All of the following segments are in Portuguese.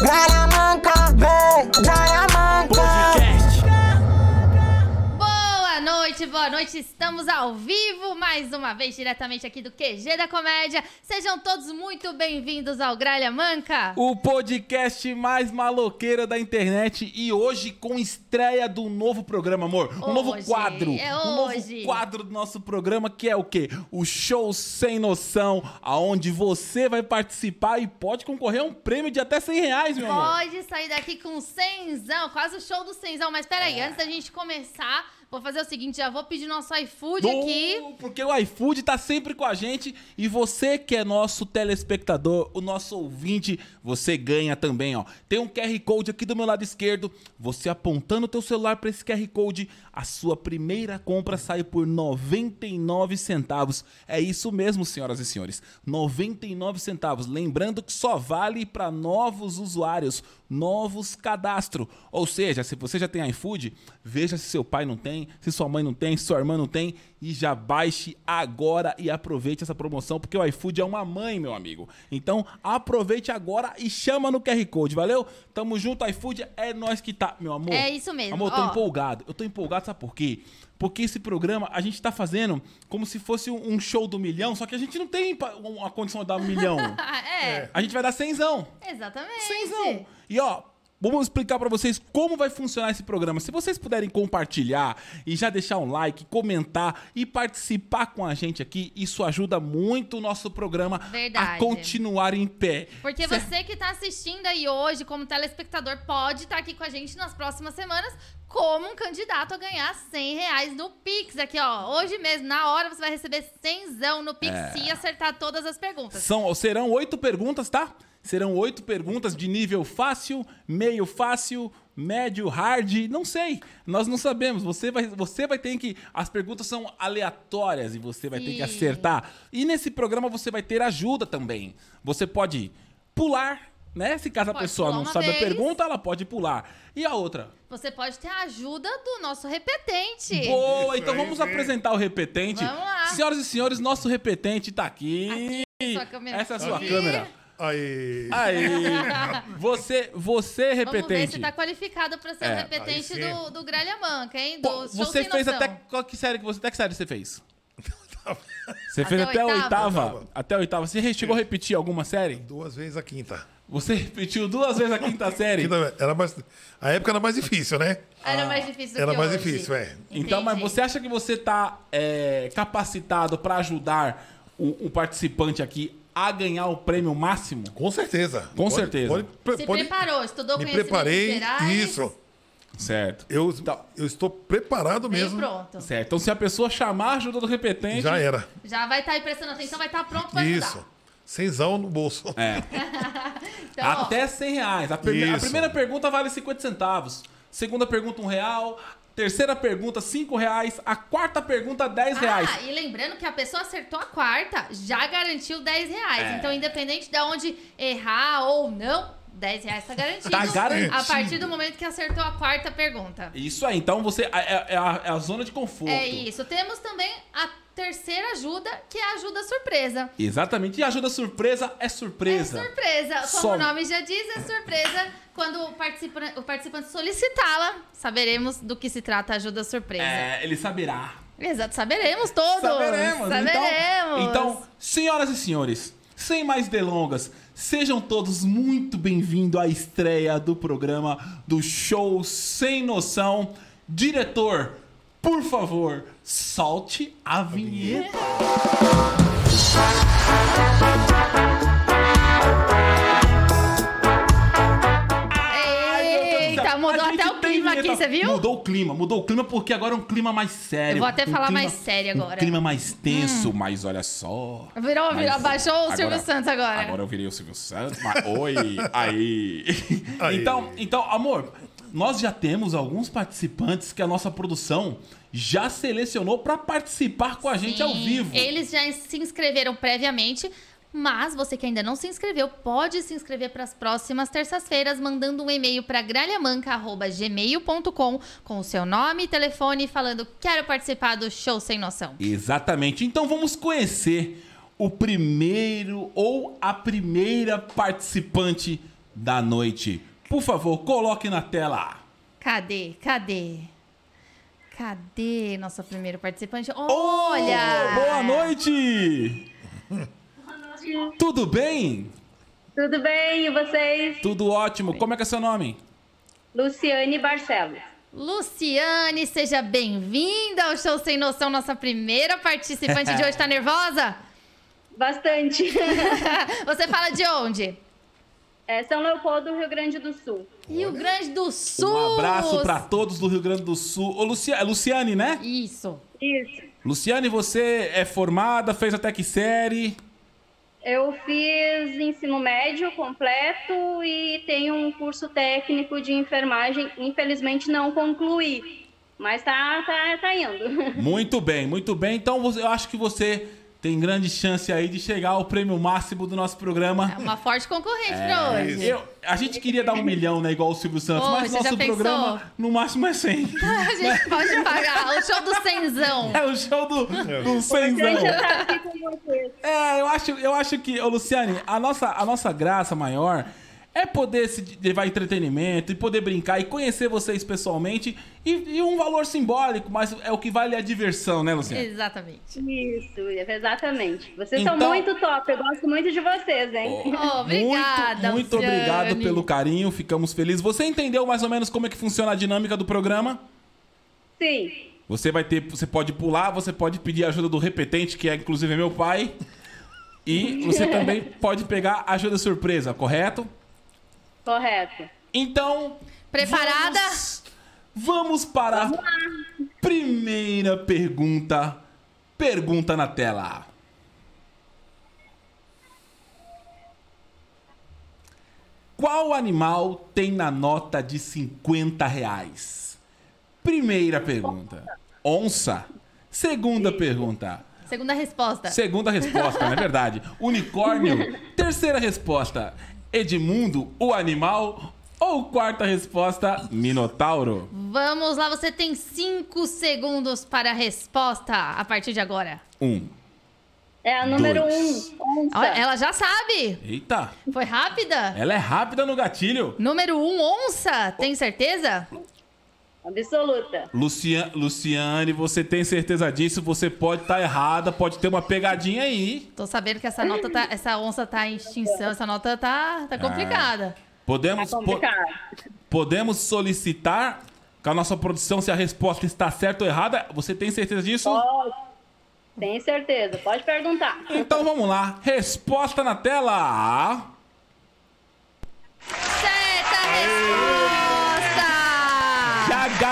Gralha manca, noite. Estamos ao vivo mais uma vez diretamente aqui do QG da Comédia. Sejam todos muito bem-vindos ao Gralha Manca. O podcast mais maloqueiro da internet e hoje com estreia do novo programa, amor. Um novo Hoje, quadro. é um novo hoje. quadro do nosso programa que é o quê? O Show Sem Noção, aonde você vai participar e pode concorrer a um prêmio de até 100 reais, meu amor. Pode sair daqui com cenzão, quase o show do cenzão. Mas peraí, É. antes da gente começar, vou fazer o seguinte, já vou pedir nosso iFood Do- aqui. Porque o iFood tá sempre com a gente e você que é nosso telespectador, o nosso ouvinte, você ganha também, ó. Tem um QR Code aqui do meu lado esquerdo. Você apontando o teu celular para esse QR Code, a sua primeira compra sai por 99 centavos. É isso mesmo, senhoras e senhores. 99 centavos. Lembrando que só vale para novos usuários, novos cadastro. Ou seja, se você já tem iFood, veja se seu pai não tem, se sua mãe não tem, se sua irmã não tem e já baixe agora e aproveite essa promoção, porque o iFood é uma mãe, meu amigo. Então, aproveite agora e chama no QR Code, valeu? Tamo junto, iFood, é nós que tá, meu amor. É isso mesmo, Amor, eu tô ó. empolgado. Eu tô empolgado, sabe por quê? Porque esse programa a gente tá fazendo como se fosse um show do milhão, só que a gente não tem uma condição de dar um milhão. é, A gente vai dar cenzão. exatamente. Cenzão. E ó, vamos explicar pra vocês como vai funcionar esse programa. Se vocês puderem compartilhar e já deixar um like, comentar e participar com a gente aqui, isso ajuda muito o nosso programa a Verdade. continuar em pé. Porque Certo? você que tá assistindo aí hoje, como telespectador, pode estar aqui com a gente nas próximas semanas como um candidato a ganhar 100 reais no Pix. Aqui, ó, hoje mesmo, na hora, você vai receber 100 no Pix É. se acertar todas as perguntas. São, serão oito perguntas, tá? Serão oito perguntas de nível fácil, meio fácil, médio, hard, não sei. Nós não sabemos. Você vai, você vai ter que. As perguntas são aleatórias e você vai ter que Sim. acertar. E nesse programa você vai ter ajuda também. Você pode pular, né? Se caso a pessoa não sabe a vez. pergunta, ela pode pular. E a outra? Você pode ter a ajuda do nosso repetente. Boa, Isso então aí, vamos sim. apresentar o repetente. Vamos lá. Senhoras e senhores, nosso repetente tá aqui. Aqui, sua câmera Essa é a sua aqui. câmera. Aí. Aí, você, você Vamos ver repetente. se tá qualificado pra ser É, repetente aí sim. do, do Gralha Manca, hein? Do Pô, Show você Sem fez Noção. até qual que série que você até que série você fez? Você fez Até até a oitava? oitava. Até a oitava. Você chegou a repetir alguma série? Duas vezes a quinta. Você repetiu duas vezes a quinta série? Quinta era mais, a época era mais difícil, né? Era mais difícil do Era que mais hoje. difícil, é. Então, mas Entendi. você acha que você tá é, capacitado pra ajudar o, o participante aqui a ganhar o prêmio máximo? Com certeza. Com Pode- certeza. Pode, Se pode- preparou, estudou me preparei. gerais. Isso. Certo. Eu, Então- eu estou preparado mesmo. pronto. Certo. Então, se a pessoa chamar a ajuda do repetente. Já era. Já vai estar aí prestando atenção, vai estar pronto pra Isso. ajudar. Cenzão no bolso. É. Então, Até 100 reais. A, prime- a primeira pergunta vale 50 centavos. Segunda pergunta, um real. Terceira pergunta, 5 reais. A quarta pergunta, 10 reais. Ah, e lembrando que a pessoa acertou a quarta, já garantiu 10 reais. É. Então, independente de onde errar ou não, 10 reais tá garantido. Tá garantido. A partir do momento que acertou a quarta pergunta. Isso aí. Então você. É, é a, é a zona de conforto. É isso. Temos também a terceira ajuda, que é a ajuda surpresa. Exatamente. E ajuda surpresa é surpresa. É surpresa. Como Só- o nome já diz, é surpresa. Quando o participante, o participante solicitá-la, saberemos do que se trata a ajuda surpresa. É, ele saberá. Exato, saberemos todos. Saberemos. Saberemos. Então, então, senhoras e senhores, sem mais delongas, sejam todos muito bem-vindos à estreia do programa do Show Sem Noção. Diretor, por favor, solte a vinheta. Eita, mudou até o clima aqui, você viu? Mudou o clima, mudou o clima porque agora é um clima mais sério. Eu vou até um falar clima- mais sério agora. Hum. Um clima mais tenso, mas olha só. Virou, virou, abaixou o agora- Silvio Santos agora. Agora eu virei o Silvio Santos, mas oi, aí. Aí. Então, então, amor, nós já temos alguns participantes que a nossa produção já selecionou para participar com a gente ao vivo. Eles já se inscreveram previamente, mas você que ainda não se inscreveu, pode se inscrever para as próximas terças-feiras, mandando um e-mail para gralhamanca.gmail.com com o seu nome e telefone, falando quero participar do Show Sem Noção. Exatamente. Então vamos conhecer o primeiro ou a primeira participante da noite. Por favor, coloque na tela. Cadê? Cadê? Cadê nosso primeiro participante? Oh, Olha! boa noite! Tudo bem? Tudo bem, e vocês? Tudo ótimo. Como é que é seu nome? Luciane Barcelos. Luciane, seja bem-vinda ao Show Sem Noção, nossa primeira participante de hoje. Tá nervosa? Bastante. Você fala de onde? É São Leopoldo, Rio Grande do Sul. Rio Grande do Sul. Um abraço pra todos do Rio Grande do Sul. Ô, Lucia... é Luciane, né? Isso. Isso. Luciane, você é formada, fez até que série? Eu fiz ensino médio completo e tenho um curso técnico de enfermagem. Infelizmente não concluí, mas tá, tá, tá indo. Muito bem, muito bem. Então eu acho que você tem grande chance aí de chegar ao prêmio máximo do nosso programa. É uma forte concorrente pra hoje. Eu- a gente queria dar um milhão, né? Igual o Silvio Santos, Ô, mas nosso programa no máximo é 100. A gente pode pagar o show do Cenzão. É o show do, do Gente, Cenzão. vocês. É, eu acho, eu acho que, ô Luciane, a nossa, a nossa graça maior é poder se levar entretenimento e poder brincar e conhecer vocês pessoalmente e, e um valor simbólico, mas é o que vale a diversão, né, Luciane? Exatamente. Isso, exatamente. Vocês são Então- muito top, eu gosto muito de vocês, hein? Oh, obrigada, muito, muito Luciane. obrigado pelo carinho, ficamos felizes. Você entendeu mais ou menos como é que funciona a dinâmica do programa? Sim. Você vai ter, você pode pular, você pode pedir ajuda do repetente, que é inclusive meu pai. E você também pode pegar ajuda surpresa, correto? Correto. Então, Preparada? Vamos, vamos para a primeira pergunta. Pergunta na tela. Qual animal tem na nota de 50 reais? Primeira pergunta. Onça. Segunda pergunta. Segunda resposta. Segunda resposta, não é verdade? Unicórnio. Terceira resposta. Edmundo, o animal. Ou quarta resposta, Minotauro. Vamos lá, você tem cinco segundos para a resposta a partir de agora. Um. É a número Dois. um. Onça. Ela já sabe. Eita, Foi rápida? ela é rápida no gatilho. Número um, onça. Tem certeza? Absoluta. Lucia, Luciane, você tem certeza disso? Você pode estar errada, pode ter uma pegadinha aí. Tô sabendo que essa nota tá, essa onça tá em extinção, essa nota tá, tá complicada. Podemos, Tá po- podemos solicitar com a nossa produção se a resposta está certa ou errada. Você tem certeza disso? Pode. Tem certeza, pode perguntar. Então vamos lá. Resposta na tela. Certa resposta!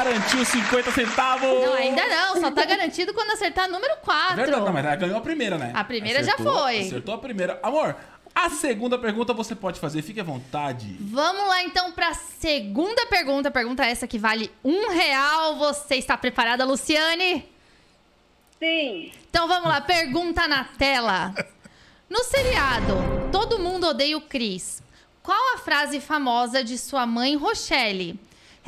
Garantiu 50 centavos. Não, ainda não. Só tá garantido quando acertar número 4. Verdade, não, mas ela ganhou a primeira, né? A primeira já foi. Acertou a primeira. Amor, a segunda pergunta você pode fazer, fique à vontade. Vamos lá então para a segunda pergunta. Pergunta essa que vale um real. Você está preparada, Luciane? Sim. Então vamos lá, pergunta na tela. No seriado Todo Mundo Odeia o Chris, qual a frase famosa de sua mãe Rochelle?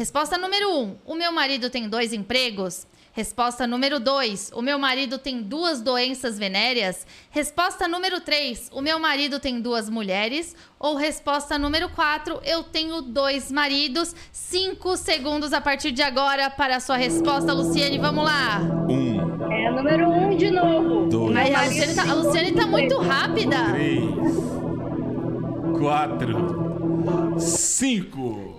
Resposta número 1. Um, o meu marido tem dois empregos. Resposta número 2. O meu marido tem duas doenças venéreas. Resposta número 3. O meu marido tem duas mulheres. Ou resposta número 4. Eu tenho dois maridos. Cinco segundos a partir de agora para a sua resposta, Luciane. Vamos lá. Um, É a número um de novo. Dois. Aí, a Luciane tá, a Luciane tá muito rápida. três, quatro, cinco.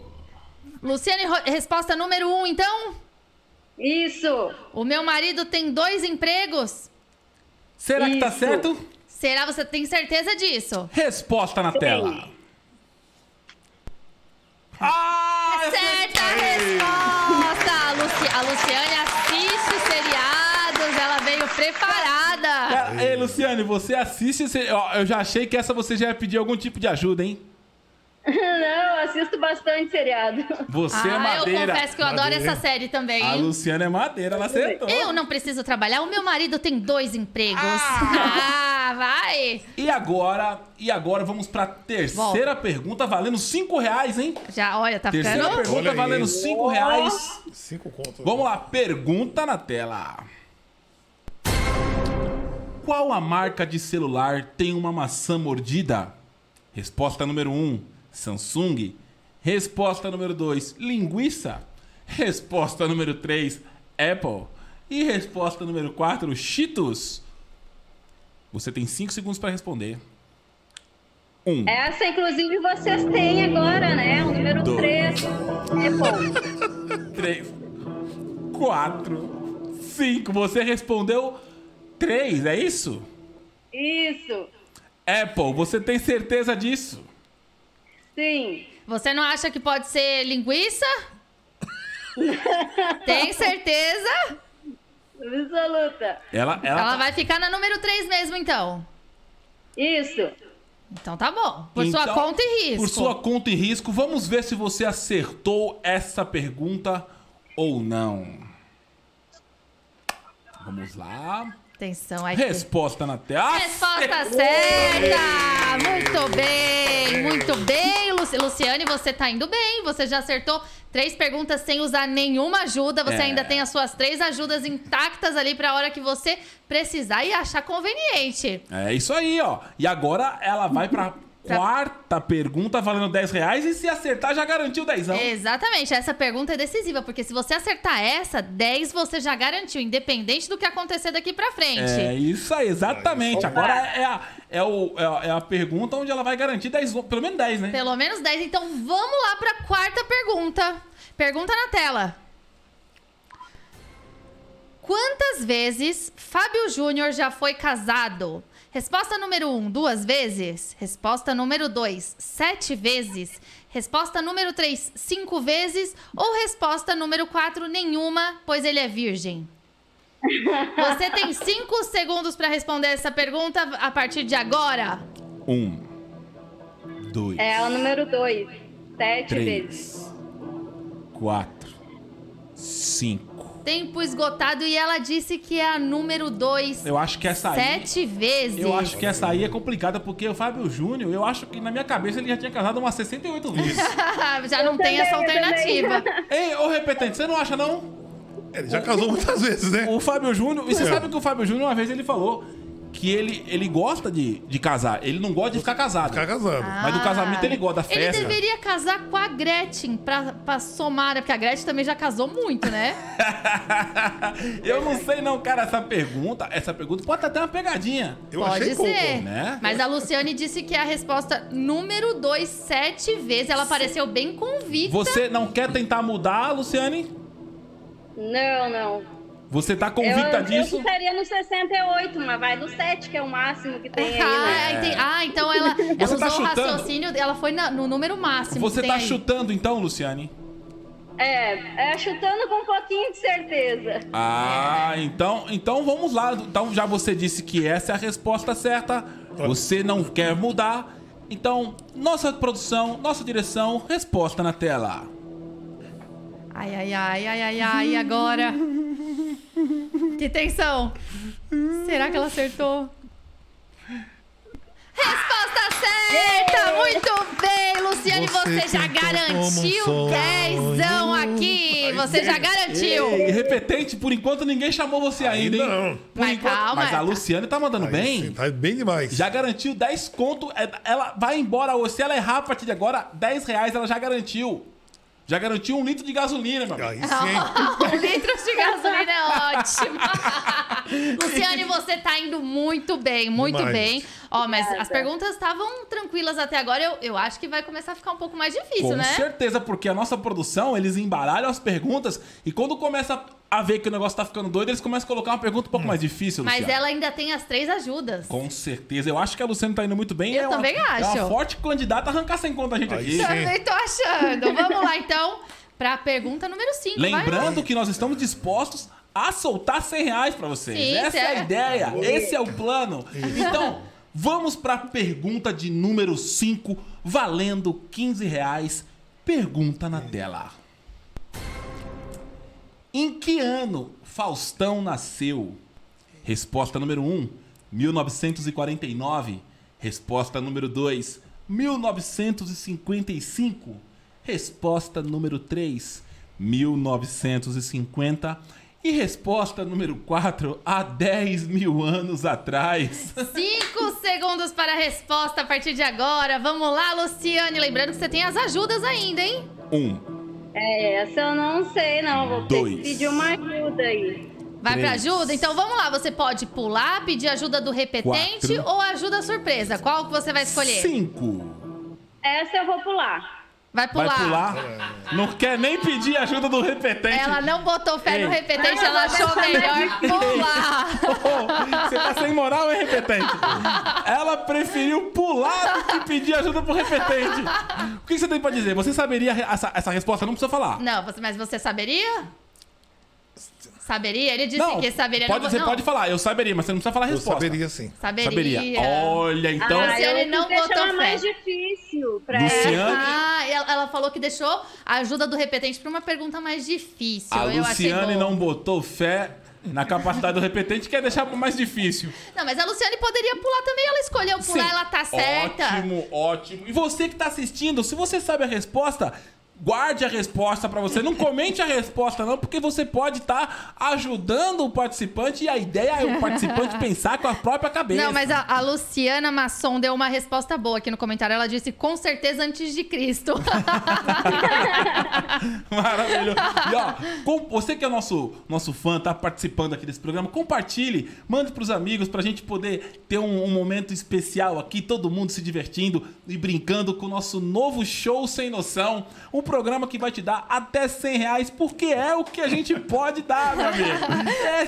Luciane, resposta número um, então. Isso. O meu marido tem dois empregos. Será que tá Isso. certo? Será você tem certeza disso? Resposta na tela. Ah, Certa acertei! resposta! A, Luci- a Luciane assiste seriados, ela veio preparada. Cara, Ei, Luciane, você assiste. ó, Eu já achei que essa você já ia pedir algum tipo de ajuda, hein? Não, eu assisto bastante seriado. Você é ah, eu madeira. confesso que eu adoro Madeira. essa série também. A Luciana é madeira, ela acertou. Eu não preciso trabalhar, o meu marido tem dois empregos. Ah, vai! E agora, e agora vamos pra terceira pergunta, valendo cinco reais, hein? Já, olha, tá Terceira ficando... pergunta Olha aí. valendo cinco reais. Cinco contos. Vamos lá, pergunta na tela. Qual a marca de celular tem uma maçã mordida? Resposta número 1, um, Samsung. Resposta número 2, linguiça. Resposta número 3, Apple. E resposta número 4, Cheetos. Você tem 5 segundos para responder. 1, um, Essa, inclusive, vocês têm agora, né? O número Dois. 3. Apple. 3, 4, 5. Você respondeu 3, é isso? Isso. Apple, você tem certeza disso? Sim. Você não acha que pode ser linguiça? Tem certeza? Absoluta. Ela, ela, Ela tá- vai ficar na número 3 mesmo, então. Isso. Então tá bom. Por sua Então, conta e risco. Por sua conta e risco, vamos ver se você acertou essa pergunta ou não. Vamos lá. Atenção aí. Resposta na tela. Resposta certa! Muito bem, muito bem, Luci- Luciane, você tá indo bem. Você já acertou três perguntas sem usar nenhuma ajuda. Você É. ainda tem as suas três ajudas intactas ali pra hora que você precisar e achar conveniente. É isso aí, ó. E agora ela vai pra quarta pergunta valendo 10 reais e se acertar já garantiu 10. Exatamente, essa pergunta é decisiva, porque se você acertar essa, 10 você já garantiu, independente do que acontecer daqui pra frente. É isso aí, exatamente. Agora é a, é, o, é, a, é a pergunta onde ela vai garantir 10, pelo menos 10, né? Pelo menos 10. Então vamos lá pra quarta pergunta. Pergunta na tela. Quantas vezes Fábio Júnior já foi casado? Resposta número 1, um, duas vezes. Resposta número 2, sete vezes. Resposta número 3, cinco vezes. Ou resposta número 4, nenhuma, pois ele é virgem. Você tem cinco segundos para responder essa pergunta a partir de agora. Um, dois, É o número 2. Sete vezes. três, quatro, cinco. Tempo esgotado e ela disse que é a número 2. Eu acho que essa aí. Sete vezes. Eu acho que essa aí é complicada, porque o Fábio Júnior, eu acho que na minha cabeça ele já tinha casado umas 68 vezes. Já não tem essa também, eu também. alternativa. Ei, ô repetente, você não acha não? Ele já casou muitas vezes, né? O Fábio Júnior. E você É. sabe que o Fábio Júnior, uma vez, ele falou que ele, ele gosta de, de casar. Ele não gosta de ficar casado. Ficar casando. Mas do casamento ele gosta da Ele festa. deveria casar com a Gretchen pra, pra somar, né? porque a Gretchen também já casou muito, né? Eu não sei não, cara, essa pergunta, essa pergunta pode até uma pegadinha. Eu Pode achei ser. pouco. né? Mas a Luciane disse que é a resposta número 2, sete vezes. Ela pareceu bem convicta. Você não quer tentar mudar, Luciane? Não, não. Você tá Eu, convicta eu disso? ficaria no 68, mas vai no 7, que é o máximo que tem aí, Ah, né? enten- ah, então ela, ela Você tá usou o chutando? raciocínio, ela foi na- no número máximo. Você que tem tá aí. chutando então, Luciane? É, é, chutando com um pouquinho de certeza. Ah, então, então vamos lá. Então já você disse que essa é a resposta certa. Você não quer mudar. Então, nossa produção, nossa direção, resposta na tela. Ai, ai, ai, ai, ai, ai, agora. Que tensão. Será que ela acertou? Resposta certa! Muito bem, Luciane, você, Você já garantiu um dezão aqui. Você já garantiu. Ei, repetente, por enquanto ninguém chamou você ainda, hein? não. Por Mas enquanto- calma, Mas a Luciane tá mandando Aí bem. sim, Tá bem demais. Já garantiu 10 conto. é- Ela vai embora hoje. Se ela errar a partir de agora, 10 reais ela já garantiu. Já garantiu um litro de gasolina, meu amigo. Aí sim, hein? Litros de gasolina é ótimo. Luciane, você tá indo muito bem, muito Demais. bem. Ó, mas as perguntas estavam tranquilas até agora. Eu, eu acho que vai começar a ficar um pouco mais difícil, Com né? certeza, porque a nossa produção, eles embaralham as perguntas e quando começa a ver que o negócio tá ficando doido, eles começam a colocar uma pergunta um pouco mais difícil, Mas Luciano. ela ainda tem as três ajudas. Com certeza. Eu acho que a Luciana tá indo muito bem. Eu é uma- também É acho. uma forte candidata a arrancar sem conta a gente aqui. sim. Também tô achando. Vamos lá, então, pra pergunta número 5. Lembrando que nós estamos dispostos a soltar 100 reais pra vocês. Sim, Essa é a ideia. Esse é o plano. Então, vamos pra pergunta de número 5, valendo 15 reais. Pergunta na tela. Em que ano Faustão nasceu? Resposta número 1, 1949. Resposta número 2, 1955. Resposta número 3, 1950. E resposta número 4, há 10 mil anos atrás. Cinco segundos para a resposta a partir de agora. Vamos lá, Luciane. Lembrando que você tem as ajudas ainda, hein? Um, É, essa eu não sei, não. Vou ter Dois. que pedir uma ajuda aí. Vai pra Três. ajuda? Então vamos lá. Você pode pular, pedir ajuda do repetente Quatro. ou ajuda surpresa. Qual que você vai escolher? cinco. Essa eu vou pular. Vai pular. Vai pular. Não quer nem pedir ajuda do repetente. Ela não botou fé no Ei. repetente, ela achou melhor pular. Ô, Você tá sem moral, hein, repetente? Ela preferiu pular do que pedir ajuda pro repetente. O que você tem pra dizer? Você saberia essa, essa resposta? Não precisa falar. Não, mas você saberia? Saberia? Ele disse Não, que saberia. pode, não, você não. pode falar. Eu saberia, mas você não precisa falar a Eu resposta. saberia sim. Saberia. Olha, então... ah, Luciane eu não botou fé. mais difícil pra Luciane- ela. Ah, ela, ela falou que deixou a ajuda do repetente pra uma pergunta mais difícil. A eu Luciane não botou fé na capacidade do repetente, quer deixar mais difícil. Não, mas a Luciane poderia pular também. Ela escolheu pular, Sim. ela tá certa. Ótimo, ótimo. E você que tá assistindo, se você sabe a resposta, guarde a resposta pra você. Não comente a resposta não, porque você pode estar ajudando o participante e a ideia é o participante pensar com a própria cabeça. Não, mas a, a Luciana Masson deu uma resposta boa aqui no comentário. Ela disse, com certeza, antes de Cristo. Maravilhoso. E ó, com- você que é nosso, nosso fã, tá participando aqui desse programa, compartilhe, mande pros amigos pra gente poder ter um, um momento especial aqui, todo mundo se divertindo e brincando com o nosso novo show sem noção. Um programa que vai te dar até 100 reais, porque é o que a gente pode dar, meu amigo.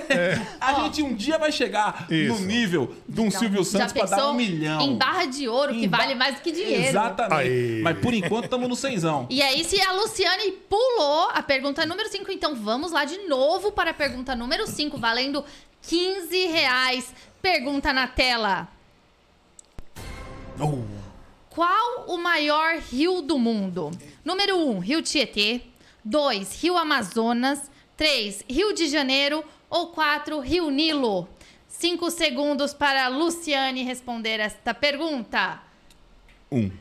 É, A gente um dia vai chegar Isso. no nível de um Silvio Santos pra dar um milhão. Em barra de ouro, que Em ba- vale mais do que dinheiro. Exatamente. Aí. Mas por enquanto estamos no cenzão. E aí, se a Luciane pulou a pergunta número 5, então vamos lá de novo para a pergunta número 5, valendo 15 reais. Pergunta na tela. Oh. Qual o maior rio do mundo? Número 1, um, Rio Tietê. 2, Rio Amazonas. 3, Rio de Janeiro. Ou 4, Rio Nilo? 5 segundos para a Luciane responder esta pergunta. Um.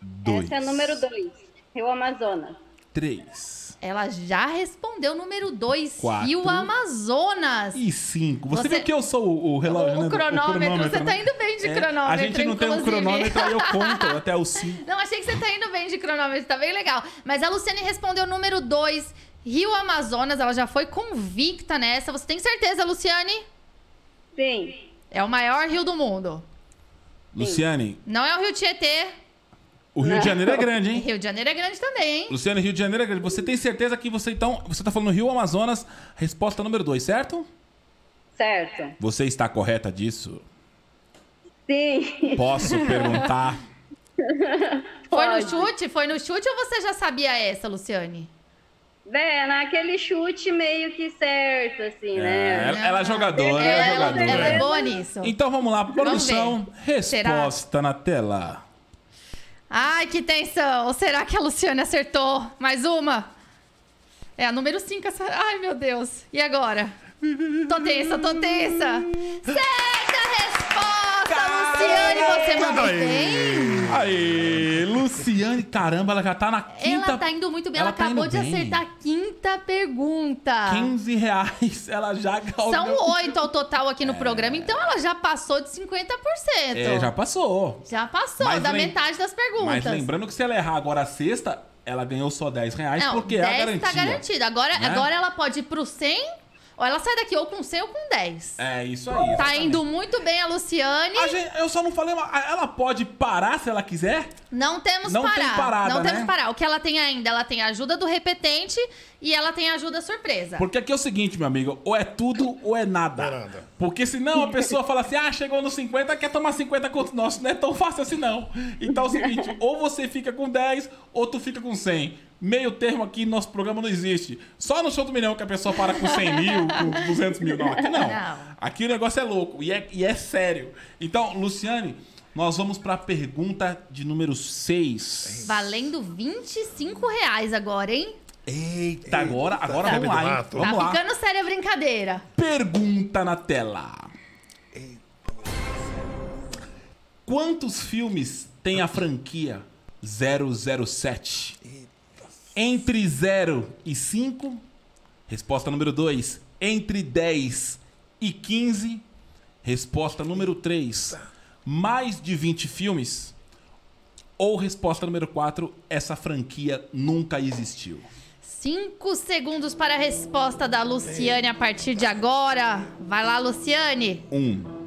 Dois. Essa é a número 2, Rio Amazonas. Três. Ela já respondeu número 2, Quatro. Rio Amazonas. E cinco. Você, Você- viu que eu sou o, o relógio, O né? cronômetro, você tá né? indo bem de É, cronômetro, A gente não tem um inclusive. cronômetro, aí eu conto até o cinco. Não, achei que você tá indo bem de cronômetro, tá bem legal. Mas a Luciane respondeu número 2, Rio Amazonas. Ela já foi convicta nessa. Você tem certeza, Luciane? Sim. É o maior rio do mundo. Luciane, Não é o Rio Tietê. O Rio de Janeiro é grande, hein? Rio de Janeiro é grande também, hein? Luciane, Rio de Janeiro é grande. Você tem certeza que você então. Você tá falando Rio Amazonas, resposta número dois, certo? Certo. Você está correta disso? Sim. Posso perguntar? Foi no chute? Foi no chute ou você já sabia essa, Luciane? É, naquele chute meio que certo, assim, É, né? ela, ela é jogadora, ela é ela, jogadora. ela é boa nisso. Então vamos lá, produção. ver. Será? Resposta na tela. Ai, que tensão! Será que a Luciane acertou? Mais uma? É a número 5. Essa... Ai, meu Deus. E agora? Tô tensa, tô tensa. Certa resposta, Luciane! Você mandou Aí. bem? Aí, Luciane, caramba, ela já tá na quinta. Ela tá indo muito bem. Ela Ela, tá acabou de bem. acertar a quinta pergunta. 15 reais, ela já galgou. São oito ao total aqui no programa, então ela já passou de 50%. É, já passou. Já passou, Mas da lem- metade das perguntas. Mas lembrando que se ela errar agora a sexta, ela ganhou só 10 reais, Não, porque é a 10 garantia. tá garantida. Agora, né? agora ela pode ir pro 100, ou ela sai daqui ou com 100 ou com 10. É isso aí. Tá exatamente. indo muito bem a Luciane. A gente- eu só não falei, ela pode parar se ela quiser? Não temos Não parar. tem parada, Não temos né? parar. O que ela tem ainda? Ela tem a ajuda do repetente e ela tem a ajuda surpresa. Porque aqui é o seguinte, meu amigo, ou é tudo ou é nada. É nada. Porque senão a pessoa fala assim, ah, chegou nos 50, quer tomar 50 conto nosso. Não é tão fácil assim, não. Então é o seguinte, ou você fica com 10, ou tu fica com 100. Meio termo aqui no nosso programa não existe. Só no show do milhão que a pessoa para com 100 mil, com 200 mil. Não, aqui não. Não. Aqui o negócio é louco e é, e é sério. Então, Luciane, nós vamos pra pergunta de número 6. Valendo 25 reais agora, hein? Eita, agora, agora Tá vamos lá, hein? ficando Vamos tá lá. ficando séria a brincadeira. Pergunta na tela. Quantos filmes tem a franquia 007? Entre 0 e 5. Resposta número 2. Entre 10 e 15. Resposta número 3. Mais de 20 filmes. Ou resposta número 4. Essa franquia nunca existiu. Cinco segundos para a resposta da Luciane a partir de agora. Vai lá, Luciane. 1. Um.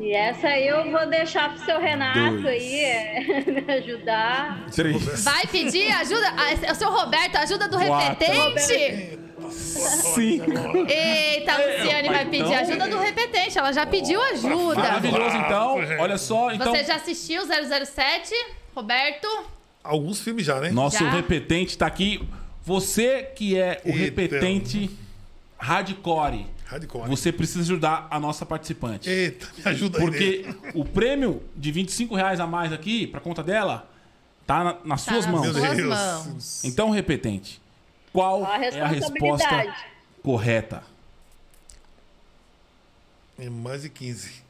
E essa aí eu vou deixar pro seu Renato Dois. aí é, me ajudar. 3. Vai pedir ajuda. ah, O seu Roberto, ajuda do Quatro. repetente? 5. Eita, a Luciane vai pedir então- ajuda do repetente. Ela já pediu ajuda. Maravilhoso, então. Olha só. Então, Você já assistiu 007, Roberto? Alguns filmes já, né? nosso Já? repetente tá aqui. Você que é o Eita. repetente hardcore, Hardcore. você precisa ajudar a nossa participante. Eita, me ajuda aí. Porque o prêmio de 25 reais a mais aqui, pra conta dela, tá na- nas Tá suas nas mãos. Meu suas Deus. mãos. Então, repetente, qual A é a resposta correta? É mais de 15.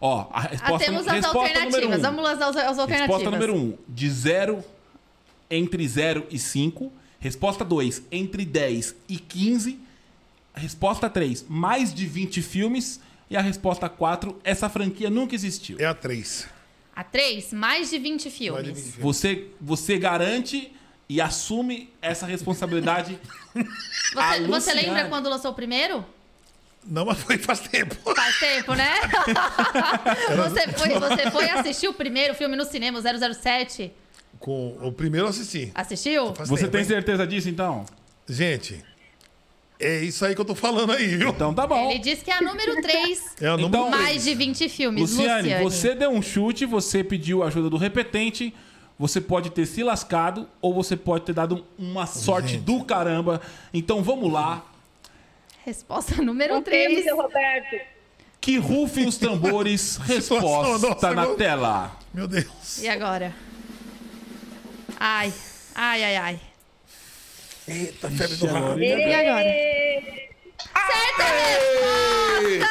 Ó, a Ah, resposta, temos as resposta número alternativas. um. Vamos lá as, as alternativas. Resposta número 1, um, de 0 entre 0 e 5. Resposta 2, entre 10 e 15. Resposta 3, mais de 20 filmes. E a resposta 4, essa franquia nunca existiu. É a 3. A 3, mais de 20 filmes. De 20 filmes. Você, você garante e assume essa responsabilidade. Você, você lembra quando lançou o primeiro? Não, mas foi faz tempo. Faz tempo, né? você, foi, você foi assistir o primeiro filme no cinema, o 007? Com o primeiro eu assisti. Assistiu? Faz Você tempo, tem hein? certeza disso, então? Gente, é isso aí que eu tô falando aí, viu? Então tá bom. Ele disse que é a número 3. É o número Então, três. mais de 20 filmes. Luciane, Luciane, você deu um chute, você pediu a ajuda do repetente. Você pode ter se lascado ou você pode ter dado uma sorte do caramba. Então vamos lá. Resposta número Confia 3. seu Roberto. Que rufem os tambores. Resposta nossa, na agora- tela. Meu Deus. E agora? Ai, ai, ai, ai. Eita, febre do rabo. E agora? Certa resposta!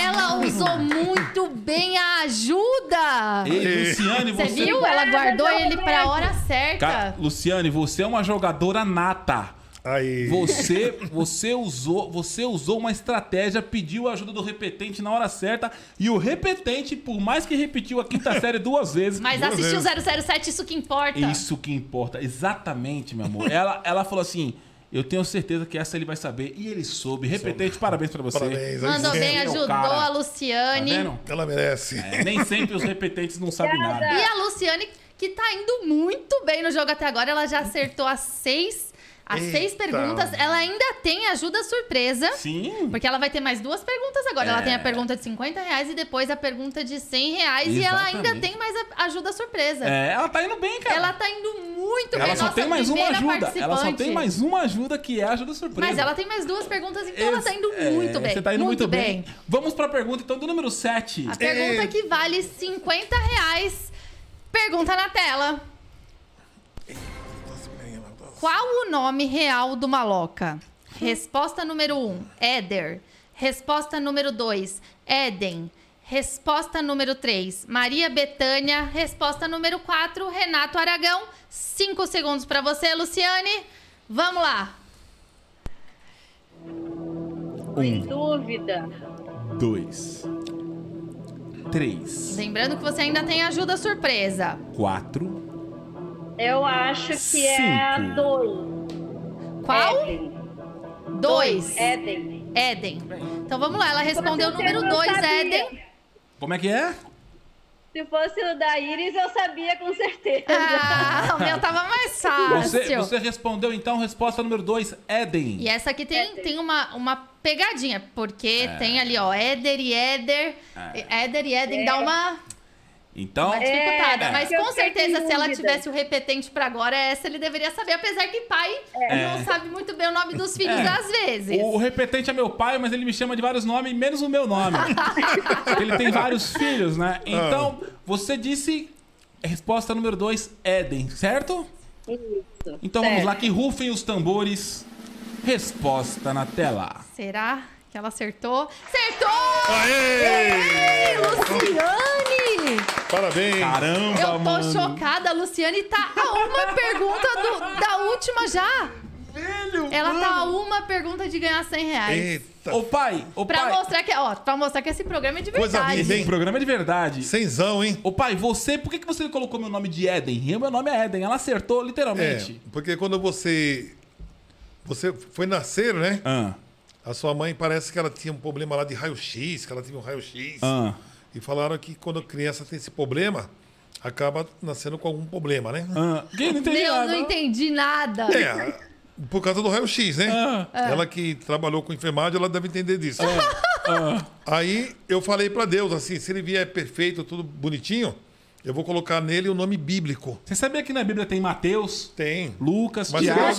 Ela usou muito bem a ajuda. Ei, Luciane, Você você. viu? Ela guardou ele pra hora certa. Luciane, você é uma jogadora nata. Aí. Você, você usou, você usou uma estratégia, pediu a ajuda do repetente na hora certa e o repetente, por mais que repetiu a quinta série duas vezes, Mas Duas assistiu vezes. 007, isso que importa. Isso que importa. Exatamente, meu amor. Ela, ela falou assim: eu tenho certeza que essa ele vai saber. E ele soube. Repetente, parabéns pra você. Parabéns. aí Mandou bem, o ajudou cara. a Tá Luciane. vendo? Ela merece. É, nem sempre os repetentes não sabem nada. e a Luciane, que tá indo muito bem no jogo até agora, ela já acertou as seis, as seis Eita. perguntas. Ela ainda tem ajuda surpresa. Sim. Porque ela vai ter mais duas perguntas agora. Ela É. tem a pergunta de 50 reais e depois a pergunta de 100 reais. E ela ainda Exatamente. tem mais ajuda surpresa. É, ela tá indo bem, cara. Ela tá indo muito bem. Ela só Nossa tem mais uma ajuda. Ela só tem mais uma ajuda que é a ajuda surpresa. Mas ela tem mais duas perguntas, então ela tá indo É, muito bem. Você tá indo muito, bem. Vamos pra pergunta, então, do número 7. A pergunta que vale 50 reais. Pergunta na tela. Qual o nome real do Maloca? Resposta número 1, um, Éder. Resposta número 2, Éden. Resposta número 3, Maria Betânia. Resposta número 4, Renato Aragão. Cinco segundos pra você, Luciane. Vamos lá. Em dúvida. 2, 3, Lembrando que você ainda tem ajuda surpresa. 4, Eu acho que é a Cinco. 2. Qual? Éden. Dois. Éden. Éden. Então vamos lá, ela respondeu o Você número não 2, sabia. Éden. Como é que é? Se fosse o da Iris, eu sabia com certeza. Ah, o meu tava mais Você, fácil. você respondeu, então, resposta número 2, Éden. E essa aqui tem, tem uma, uma pegadinha, porque tem ali, ó, Éder e Éder. Éder e Éden dá uma, Então, uma dificultada. É, Mas eu com certeza, se ela tivesse o repetente pra agora, essa ele deveria saber. Apesar que pai não sabe muito bem o nome dos filhos É. às vezes. o repetente é meu pai, mas ele me chama de vários nomes, menos o meu nome. Ele tem vários filhos, né? Então, você disse resposta número 2, Éden, certo? Isso. Então vamos lá, que rufem os tambores. Resposta na tela. Será ela acertou? Acertou! Aê! Ei, Luciane! Parabéns. Caramba, Eu tô mano. chocada, a Luciane tá a uma pergunta do- da última já. Velho, Ela mano. tá a uma pergunta de ganhar 100 reais. Eita. Ô pai, ô Pra pai. mostrar que, ó, pra mostrar que esse programa é de Coisa verdade. linda, hein? Esse programa é de verdade. Cenzão, hein? Ô pai, você, por que, que você colocou meu nome de Eden? E Meu nome é Eden. Ela acertou É, literalmente. porque quando você. Você foi nascer, né? Ah, A sua mãe parece que ela tinha um problema lá de raio-x, que ela tinha um raio-x. ah. E falaram que quando a criança tem esse problema, acaba nascendo com algum problema, né? ah. Quem não entendi Meu, nada? não entendi nada. É, por causa do raio-x, né? Ah. Ela que trabalhou com enfermagem, ela deve entender disso. Ah. Aí eu falei pra Deus assim, se ele vier perfeito, tudo bonitinho, eu vou colocar nele o nome bíblico. Você sabia que na Bíblia tem Mateus, Tem. Lucas, Mas Tiago?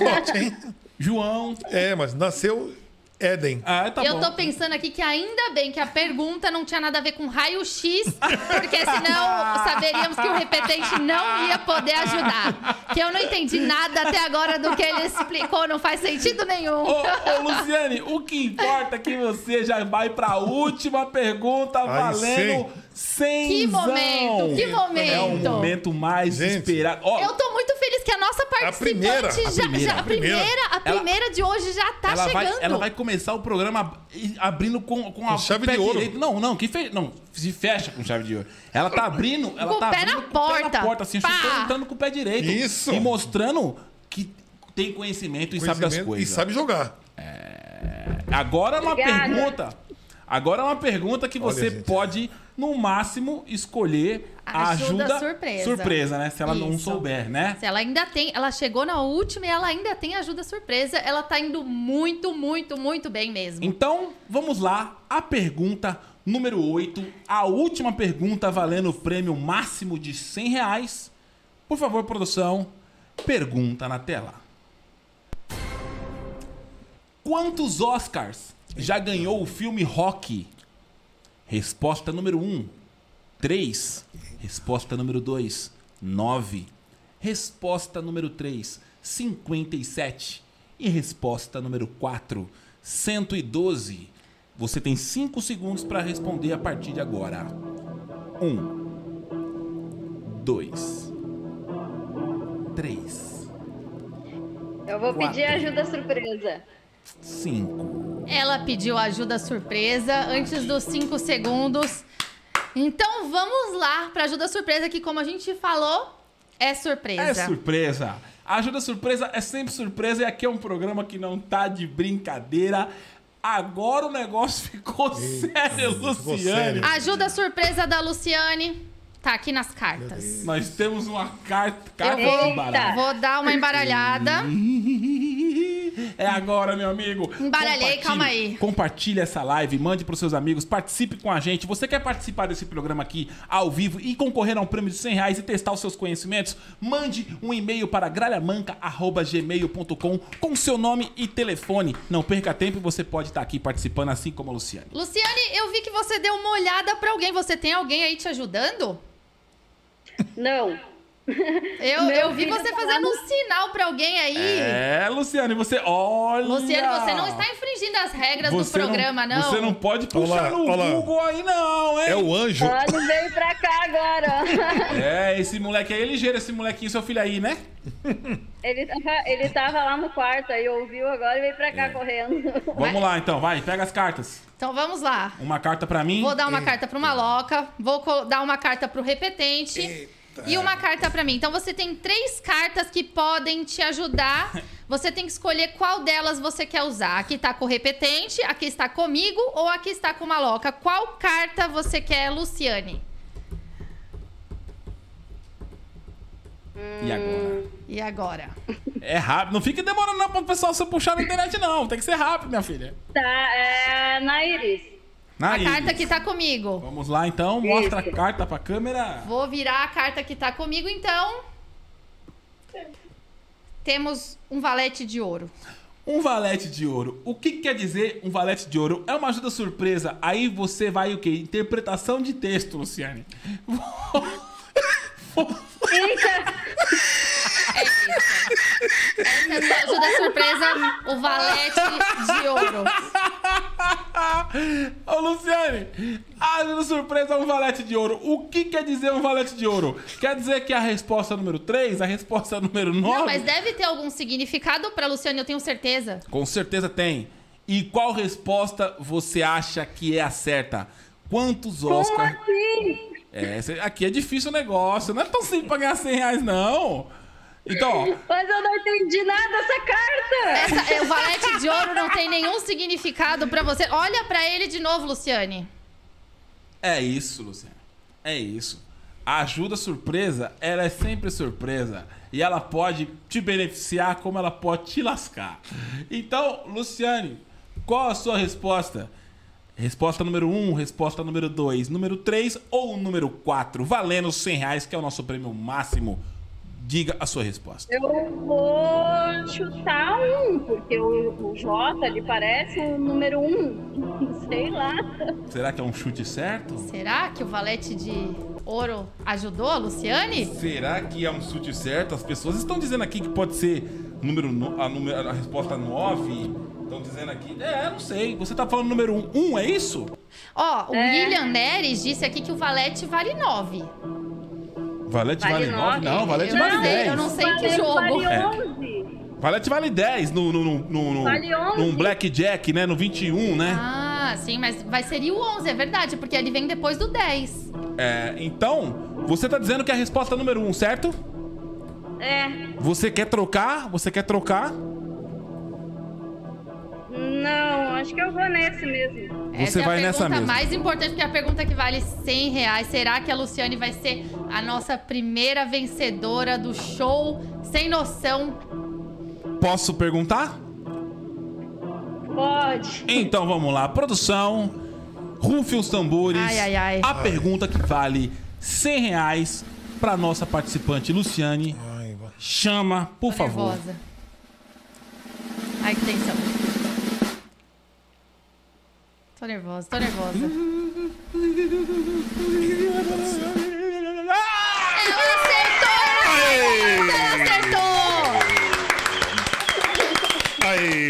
João? É, mas nasceu Éden. Ah, tá eu bom. tô pensando aqui que ainda bem que a pergunta não tinha nada a ver com raio-x, porque senão saberíamos que o repetente não ia poder ajudar. Que eu não entendi nada até agora do que ele explicou, não faz sentido nenhum. Ô, ô, Luciane, o que importa é que você já vai pra última pergunta Aí valendo 100 Que momento, que momento. É o momento mais Gente. esperado. Ó, Eu tô muito feliz que a nossa participante primeira, a já, primeira, já- a a primeira, primeira. a primeira de hoje já tá ela, vai, chegando. ela vai começar o programa ab- abrindo com, com a Com chave pé de ouro. direito. Não, não, que fe... não, se fecha com chave de ouro. Ela tá abrindo, ela Com o tá pé abrindo na com o pé porta. na porta, assim, Pá. chutando, com o pé direito. Isso. E mostrando que tem conhecimento e sabe das Conhecimento coisas. E sabe jogar. Agora é uma Obrigada. pergunta. Agora é uma pergunta que Olha, você gente. pode, no máximo, escolher a Ajuda ajuda, surpresa. surpresa, né? Se ela não Isso. souber, né? Se ela ainda tem, ela chegou na última e ela ainda tem ajuda surpresa. Ela tá indo muito, muito, muito bem mesmo. Então, vamos lá. A pergunta número 8. A última pergunta valendo o prêmio máximo de 100 reais. Por favor, produção, pergunta na tela. Quantos Oscars já ganhou o filme Rock? Resposta número 1, 3. Resposta número 2, 9. Resposta número 3, 57. E resposta número 4, 112. Você tem 5 segundos para responder a partir de agora. 1, 2, 3, Eu vou pedir Quatro. ajuda surpresa. 5. Ela pediu ajuda surpresa antes dos 5 segundos. Então vamos lá pra ajuda surpresa, que como a gente falou, é surpresa. É surpresa. A ajuda surpresa é sempre surpresa e aqui é um programa que não tá de brincadeira. Agora o negócio ficou sério, ficou Luciane. sério. Ajuda surpresa da Luciane tá aqui nas cartas. Nós temos uma carta, carta Eu vou-. Vou dar uma embaralhada. É agora, meu amigo. Embaralhei, calma aí. Compartilhe essa live, mande pros seus amigos, participe com a gente. Você quer participar desse programa aqui ao vivo e concorrer a um prêmio de 100 reais e testar os seus conhecimentos? Mande um e-mail para gralhamanca.gmail.com com seu nome e telefone. Não perca tempo e você pode estar aqui participando assim como a Luciane. Luciane, eu vi que você deu uma olhada pra alguém. Você tem alguém aí te ajudando? Não. Eu, eu vi você fazendo um sinal pra alguém aí. É, Luciane, você. Olha! Luciane, você não está infringindo as regras do Você programa, não. Você não pode puxar Olá, no olá. Google aí, não, hein? É o anjo. Ele veio pra cá agora. É, esse moleque aí é ligeiro, esse molequinho, seu filho aí, né? Ele, tava- ele tava lá no quarto, aí ouviu agora e veio pra cá É. correndo. Vamos lá, então, vai, pega as cartas. Então vamos lá. Uma carta pra mim. Vou dar uma carta pro Maloca, vou dar uma carta pro repetente e uma carta pra mim. Então você tem três cartas que podem te ajudar. Você tem que escolher qual delas você quer usar. Aqui tá com o repetente, aqui está comigo ou aqui está com o Maloca. Qual carta você quer, Luciane? E agora? E agora? É rápido. Não fique demorando não pro pessoal se puxar na internet, não. Tem que ser rápido, minha filha. Tá, é na Iris. Na A Iris. carta que tá comigo. Vamos lá, então. Mostra a Isso. carta pra câmera. Vou virar a carta que tá comigo, então. Temos um valete de ouro. Um valete de ouro. O que quer dizer um valete de ouro? É uma ajuda surpresa. Aí você vai o quê? Interpretação de texto, Luciane. Eita! É isso. Essa é a sua ajuda surpresa, o valete de ouro. Ô, Luciane, a surpresa é um valete de ouro. O que quer dizer um valete de ouro? Quer dizer que a resposta número 3, a resposta número 9... Não, mas deve ter algum significado pra Luciane, eu tenho certeza. Com certeza tem. E qual resposta você acha que é a certa? Quantos Como Oscars... assim? É, aqui é difícil o negócio. Não é tão simples pra ganhar 100 reais, não. Então, ó, Mas eu não entendi nada dessa carta. Essa, é, o valete de ouro não tem nenhum significado pra você. Olha pra ele de novo, Luciane. é isso, Luciano. É isso. A ajuda surpresa, ela é sempre surpresa. E ela pode te beneficiar como ela pode te lascar. Então, Luciane, qual a sua resposta? Resposta número 1, um, resposta número 2, número 3 ou número 4? Valendo 100 reais, que é o nosso prêmio máximo. Diga a sua resposta. Eu vou chutar um, porque o, o J ele parece o número um. Sei lá. Será que é um chute certo? Será que o valete de ouro ajudou a Luciane? Será que é um chute certo? As pessoas estão dizendo aqui que pode ser número no- a, número- a resposta 9. Estão dizendo aqui. É, não sei. Você tá falando número 1, um, um, é isso? Ó, o É. William Neres disse aqui que o valete vale 9. Valete Vale vale 9? nove? Não, valete Eu vale não sei, 10. eu não sei que Vale- jogo. Vale É. 11. Valete vale 10 no, no, no, no, no, Vale 11. num Blackjack, né? No 21, né? Ah, sim, mas vai ser o 11, é verdade, porque ele vem depois do 10. É, então, você tá dizendo que é a resposta número 1, um, certo? É. Você quer trocar? Você quer trocar? Não, acho que eu vou nesse mesmo. Você Essa vai é a nessa pergunta mesmo. mais importante, porque é a pergunta que vale 100 reais. Será que a Luciane vai ser a nossa primeira vencedora do show Sem Noção? Posso perguntar? Pode. Então vamos lá, produção. Rufe os tambores. Ai, ai, ai. A pergunta que vale 100 reais pra nossa participante Luciane. Chama, por Tô favor. nervosa. Ai, que tensão. Tô nervosa, tô nervosa. Ela acertou! Ela acertou! Aí.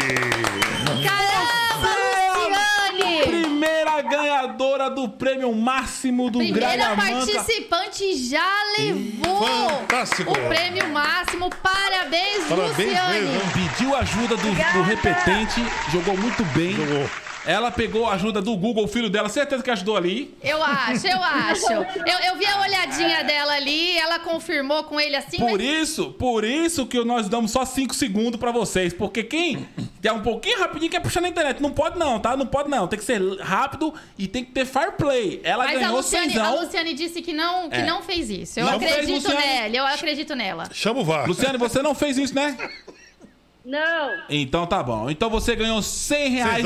Caramba, Luciane! Primeira ganhadora do prêmio máximo do Primeira participante já levou Fantástico. o prêmio máximo. Parabéns, Parabéns Luciane! mesmo. Pediu ajuda do, do repetente, jogou muito bem. Jogou. Ela pegou a ajuda do Google, o filho dela, certeza que ajudou ali. Eu acho, eu acho. Eu, eu vi a olhadinha dela ali, ela confirmou com ele assim, Por mas isso, por isso que nós damos só 5 segundos pra vocês. Porque quem é um pouquinho rapidinho quer puxar na internet. Não pode não, tá? Não pode não. Tem que ser rápido e tem que ter fair play. Ela Mas a ganhou a cenzão. Luciane disse que não, que É. não fez isso. Eu Não fez, acredito Luciane? nela, eu acredito nela. Chama o VAR. Luciane, você não fez isso, né? Não. Então tá bom. Então você ganhou 100 reais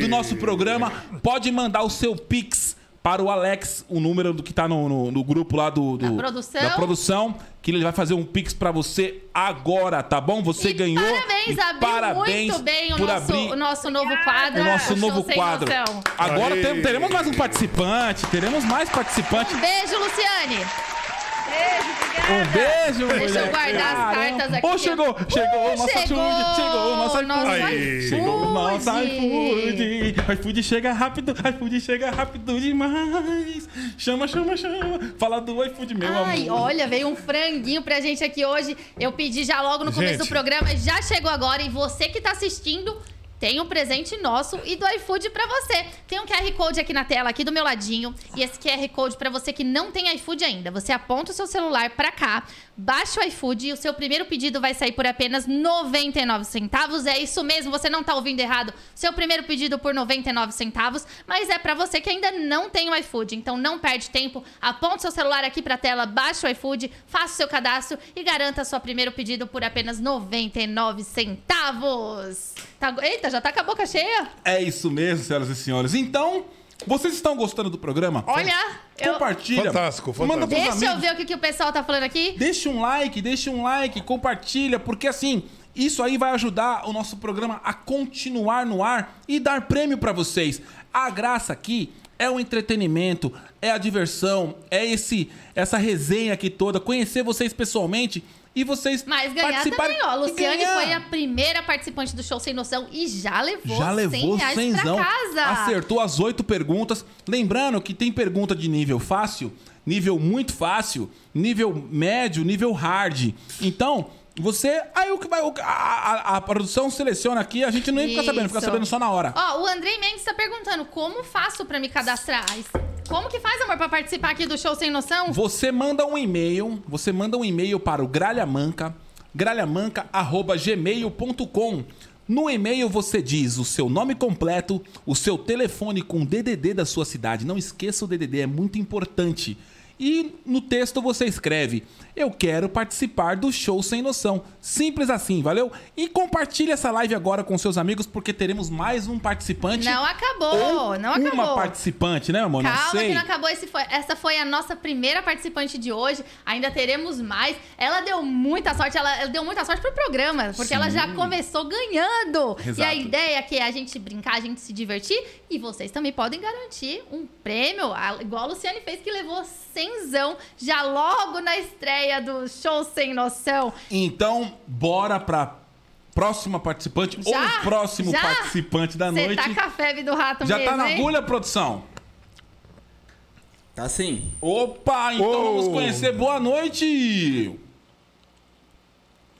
do nosso programa. Pode mandar o seu Pix para o Alex, o número do que tá no, no- no grupo lá do, do- Da produção. da produção, que ele vai fazer um Pix pra você agora, tá bom? Você E ganhou. Parabéns, abriu parabéns muito bem o por nosso, abrir o nosso novo quadro. o nosso novo quadro. Noção. Agora tem- teremos mais um participante, teremos mais participantes. Um beijo, Luciane. Beijo, obrigada. Um beijo, Deixa eu mulher. guardar as cartas aqui. Ô, chegou, chegou o nosso chegou iFood, chegou nosso iFood. Chegou o nosso iFood. iFood. iFood chega rápido, iFood chega rápido demais. Chama, chama, chama. Fala do iFood, meu Ai, amor. olha, veio um franguinho pra gente aqui hoje. Eu pedi já logo no começo Gente. do programa, já chegou agora. E você que tá assistindo, tem um presente nosso e do iFood pra você. Tem um QR Code aqui na tela, aqui do meu ladinho. E esse QR Code pra você que não tem iFood ainda. Você aponta o seu celular pra cá, baixa o iFood e o seu primeiro pedido vai sair por apenas 99 centavos. É isso mesmo, você não tá ouvindo errado. Seu primeiro pedido por 99 centavos, mas é pra você que ainda não tem o iFood. Então não perde tempo, aponta seu celular aqui pra tela, baixa o iFood, faça o seu cadastro e garanta seu primeiro pedido por apenas 99 centavos. Tá... Eita, já tá com a boca cheia? É isso mesmo, senhoras e senhores. Então, vocês estão gostando do programa? Olha, eu... Compartilha. Fantástico, Manda fantástico. pros Deixa eu amigos. ver o que, que o pessoal tá falando aqui. Deixa um like, deixa um like, compartilha, porque assim, isso aí vai ajudar o nosso programa a continuar no ar e dar prêmio pra vocês. A graça aqui é o entretenimento, é a diversão, é esse essa resenha aqui toda, conhecer vocês pessoalmente e vocês Mas ganhar participarem também, ó. A Luciane ganhar. foi a primeira participante do Show Sem Noção e já levou, Já 100 levou reais pra casa. acertou as oito perguntas. Lembrando que tem pergunta de nível fácil, nível muito fácil, nível médio, nível hard. Então, você. Aí o que vai. A, a- a produção seleciona aqui, a gente nem fica sabendo, fica Isso. sabendo só na hora. Ó, o Andrei Mendes tá perguntando como faço pra me cadastrar? Como que faz, amor, pra participar aqui do Show Sem Noção? Você manda um e-mail, você manda um e-mail para o Gralhamanca, gralhamanca@gmail.com. No e-mail você diz o seu nome completo, o seu telefone com DDD da sua cidade. Não esqueça o DDD, é muito importante. E no texto você escreve: Eu quero participar do show sem noção. Simples assim, valeu? E compartilhe essa live agora com seus amigos, porque teremos mais um participante. Não acabou, ou não Uma acabou. participante, né, meu amor? não Calma sei. que não acabou. Foi- essa foi a nossa primeira participante de hoje. Ainda teremos mais. Ela deu muita sorte. Ela, ela deu muita sorte pro programa, porque ela já começou ganhando. E Exato. a ideia é que é a gente brincar, a gente se divertir. E vocês também podem garantir um prêmio, igual a Luciane fez, que levou já logo na estreia do Show Sem Noção. Então, bora pra próxima participante ou Já? próximo Já? participante da Você noite. tá com a febre do rato Já mesmo, tá na hein? agulha, produção? Tá sim. Opa, então Oh. vamos conhecer. Boa noite!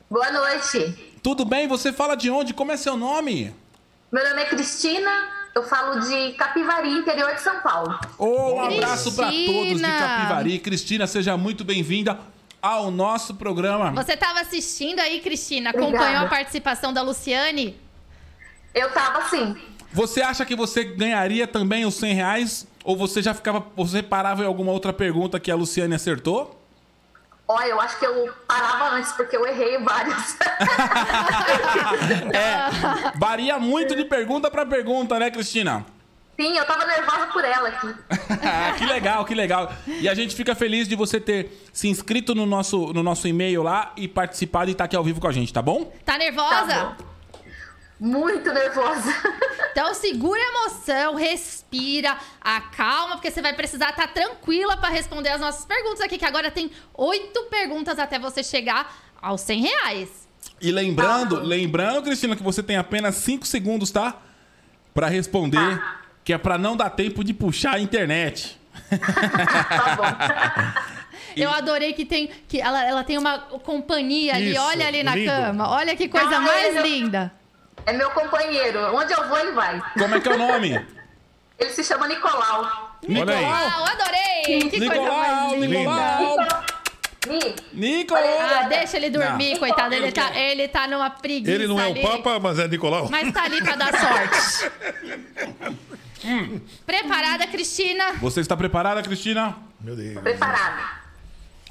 Boa noite. Tudo bem? Você fala de onde? Como é seu nome? Meu nome é Cristina, eu falo de Capivari, interior de São Paulo. Oh, um abraço pra todos de! Capivari. Cristina, seja muito bem-vinda ao nosso programa. Você tava assistindo aí, Cristina? Obrigada. Acompanhou a participação da Luciane? Eu tava assim, Você acha que você ganharia também os 100 reais? Ou você já ficava. Você parava em alguma outra pergunta que a Luciane acertou? Ó, eu acho que eu parava antes, porque eu errei várias. É, varia muito de pergunta pra pergunta, né, Cristina? Sim, eu tava nervosa por ela aqui. que legal, que legal. E a gente fica feliz de você ter se inscrito no nosso, no nosso e-mail lá e participado e estar aqui ao vivo com a gente, tá bom? Tá nervosa? Tá bom. Muito nervosa. Então segura a emoção, respira, acalma, porque você vai precisar estar tranquila pra responder as nossas perguntas aqui, que agora tem oito perguntas até você chegar aos 100 reais. E lembrando, lembrando, Cristina, que você tem apenas 5 segundos, tá? Pra responder, que é pra não dar tempo de puxar a internet. tá bom. Eu adorei que tem que ela, ela tem uma companhia ali, Isso, olha ali na lindo. cama. Olha que coisa Ah, mais eu- linda. É meu companheiro. Onde eu vou, ele vai. Como é que é o nome? Ele se chama Nicolau. Olha. Uau, adorei! Que coisa Nicolau, mais linda. Nicolau, Ni, Nicolau. Ah, deixa ele dormir, coitado. Ele tá, ele tá numa preguiça Ele não é ali. o Papa, mas é Nicolau. Mas tá ali pra dar sorte. Preparada, Cristina? Você está preparada, Cristina? Meu Deus. preparado.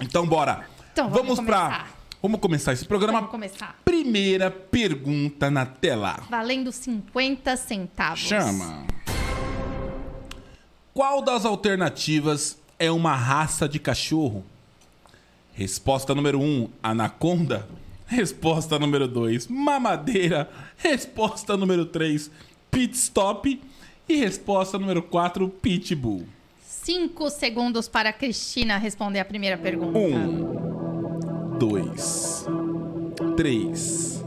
Então bora. Então, vamos pra. Vamos começar esse programa. Vamos começar. Primeira pergunta na tela. Valendo 50 centavos. Chama. Qual das alternativas é uma raça de cachorro? Resposta número 1, um, anaconda. Resposta número 2, mamadeira. Resposta número 3, pit stop. E resposta número 4, pitbull. Cinco segundos para a Cristina responder a primeira pergunta. Um, dois, três,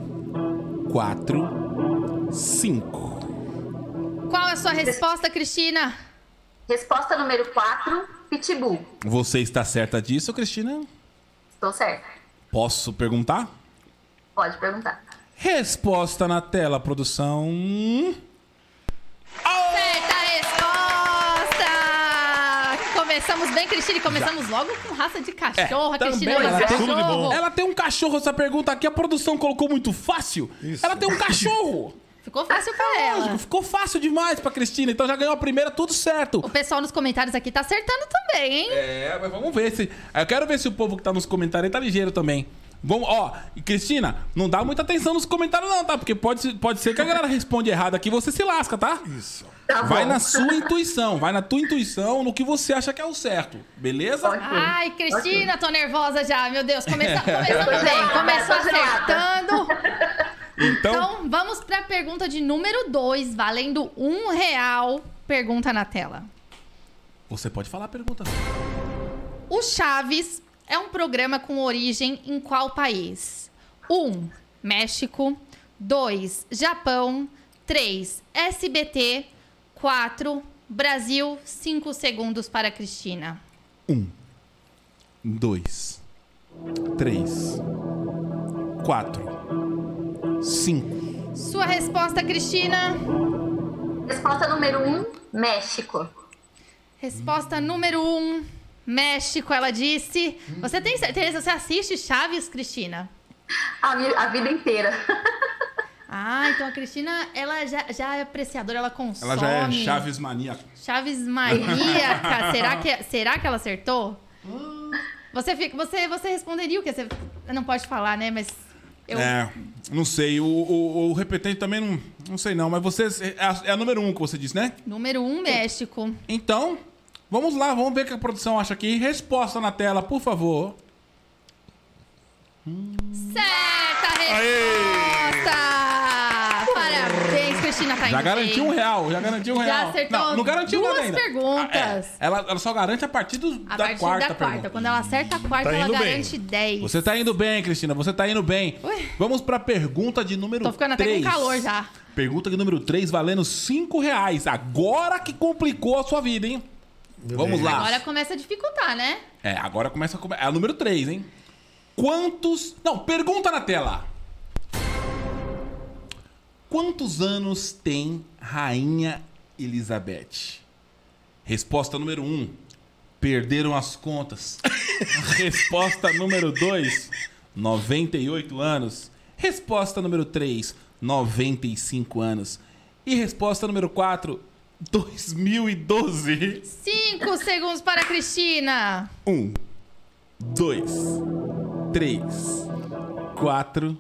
quatro, cinco. Qual é a sua resposta, Cristina? Resposta número 4, Pitbull. Você está certa disso, Cristina? Estou certa. Posso perguntar? Pode perguntar. Resposta na tela, produção. Certa Começamos bem, Cristina, e começamos logo com raça de cachorro. É, a Cristina também, ama ela tem- tudo de bom. cachorro. Ela tem um cachorro, essa pergunta aqui a produção colocou muito fácil. Isso. Ela tem um cachorro. Ficou fácil pra ela. Lógico, ficou fácil demais pra Cristina, então já ganhou a primeira, tudo certo. O pessoal nos comentários aqui tá acertando também, hein? É, mas vamos ver se. Eu quero ver se o povo que tá nos comentários aí tá ligeiro também. Vamos, ó, Cristina, não dá muita atenção nos comentários, não, tá? Porque pode, pode ser que a galera responde errado aqui e você se lasca, tá? Isso. Tá Vai na sua intuição, vai na tua intuição, no que você acha que é o certo, beleza? Ai, Cristina, tô nervosa já. Meu Deus, começa, começando bem. Começou acertando. Então, Então, vamos pra pergunta de número 2, valendo um real. Pergunta na tela. Você pode falar a pergunta. O Chaves é um programa com origem em qual país? 1. Um, México. 2. Japão. 3. SBT. 4. Brasil. 5 segundos para a Cristina. Um, dois, três, quatro, cinco. Sua resposta, Cristina? Resposta número 1, um, México. Resposta número 1. Um, México, ela disse. Você tem certeza? Você assiste Chaves, Cristina? A, a vida inteira. Ah, então a Cristina, ela já, já é apreciadora, ela consome. Ela já é Chaves maníaca. Chaves maníaca. será, que, será que ela acertou? Você, fica, você, você responderia o que? Você não pode falar, né? Mas eu... É, não sei. O, o, o repetente também não, não sei não. Mas você é a, é a número um que você disse, né? Número um, México. Então, vamos lá. Vamos ver o que a produção acha aqui. Resposta na tela, por favor. Certa resposta! Cristina tá Já indo garantiu bem. um real, já garantiu um Já real. acertou não, não garantiu duas nada ainda. perguntas. Ah, é. ela, ela só garante a partir do, A da partir quarta da quarta. pergunta. Quando ela acerta a quarta, Tá ela indo bem. garante 10. Você tá indo bem, Cristina. Você tá indo bem. Ui. Vamos pra pergunta de número 3. Tô ficando até com calor já. Pergunta de número 3, valendo 5 reais. Agora que complicou a sua vida, hein? Vamos Deus. lá. Agora começa a dificultar, né? É, agora começa a... come- É a número 3, hein? Quantos... Não, pergunta na tela. Quantos anos tem Rainha Elizabeth? Resposta número 1. Um, perderam as contas. Resposta número 2. 98 anos. Resposta número 3. 95 anos. E resposta número 4. 2012. 5 segundos para a Cristina. Um, dois, três, quatro,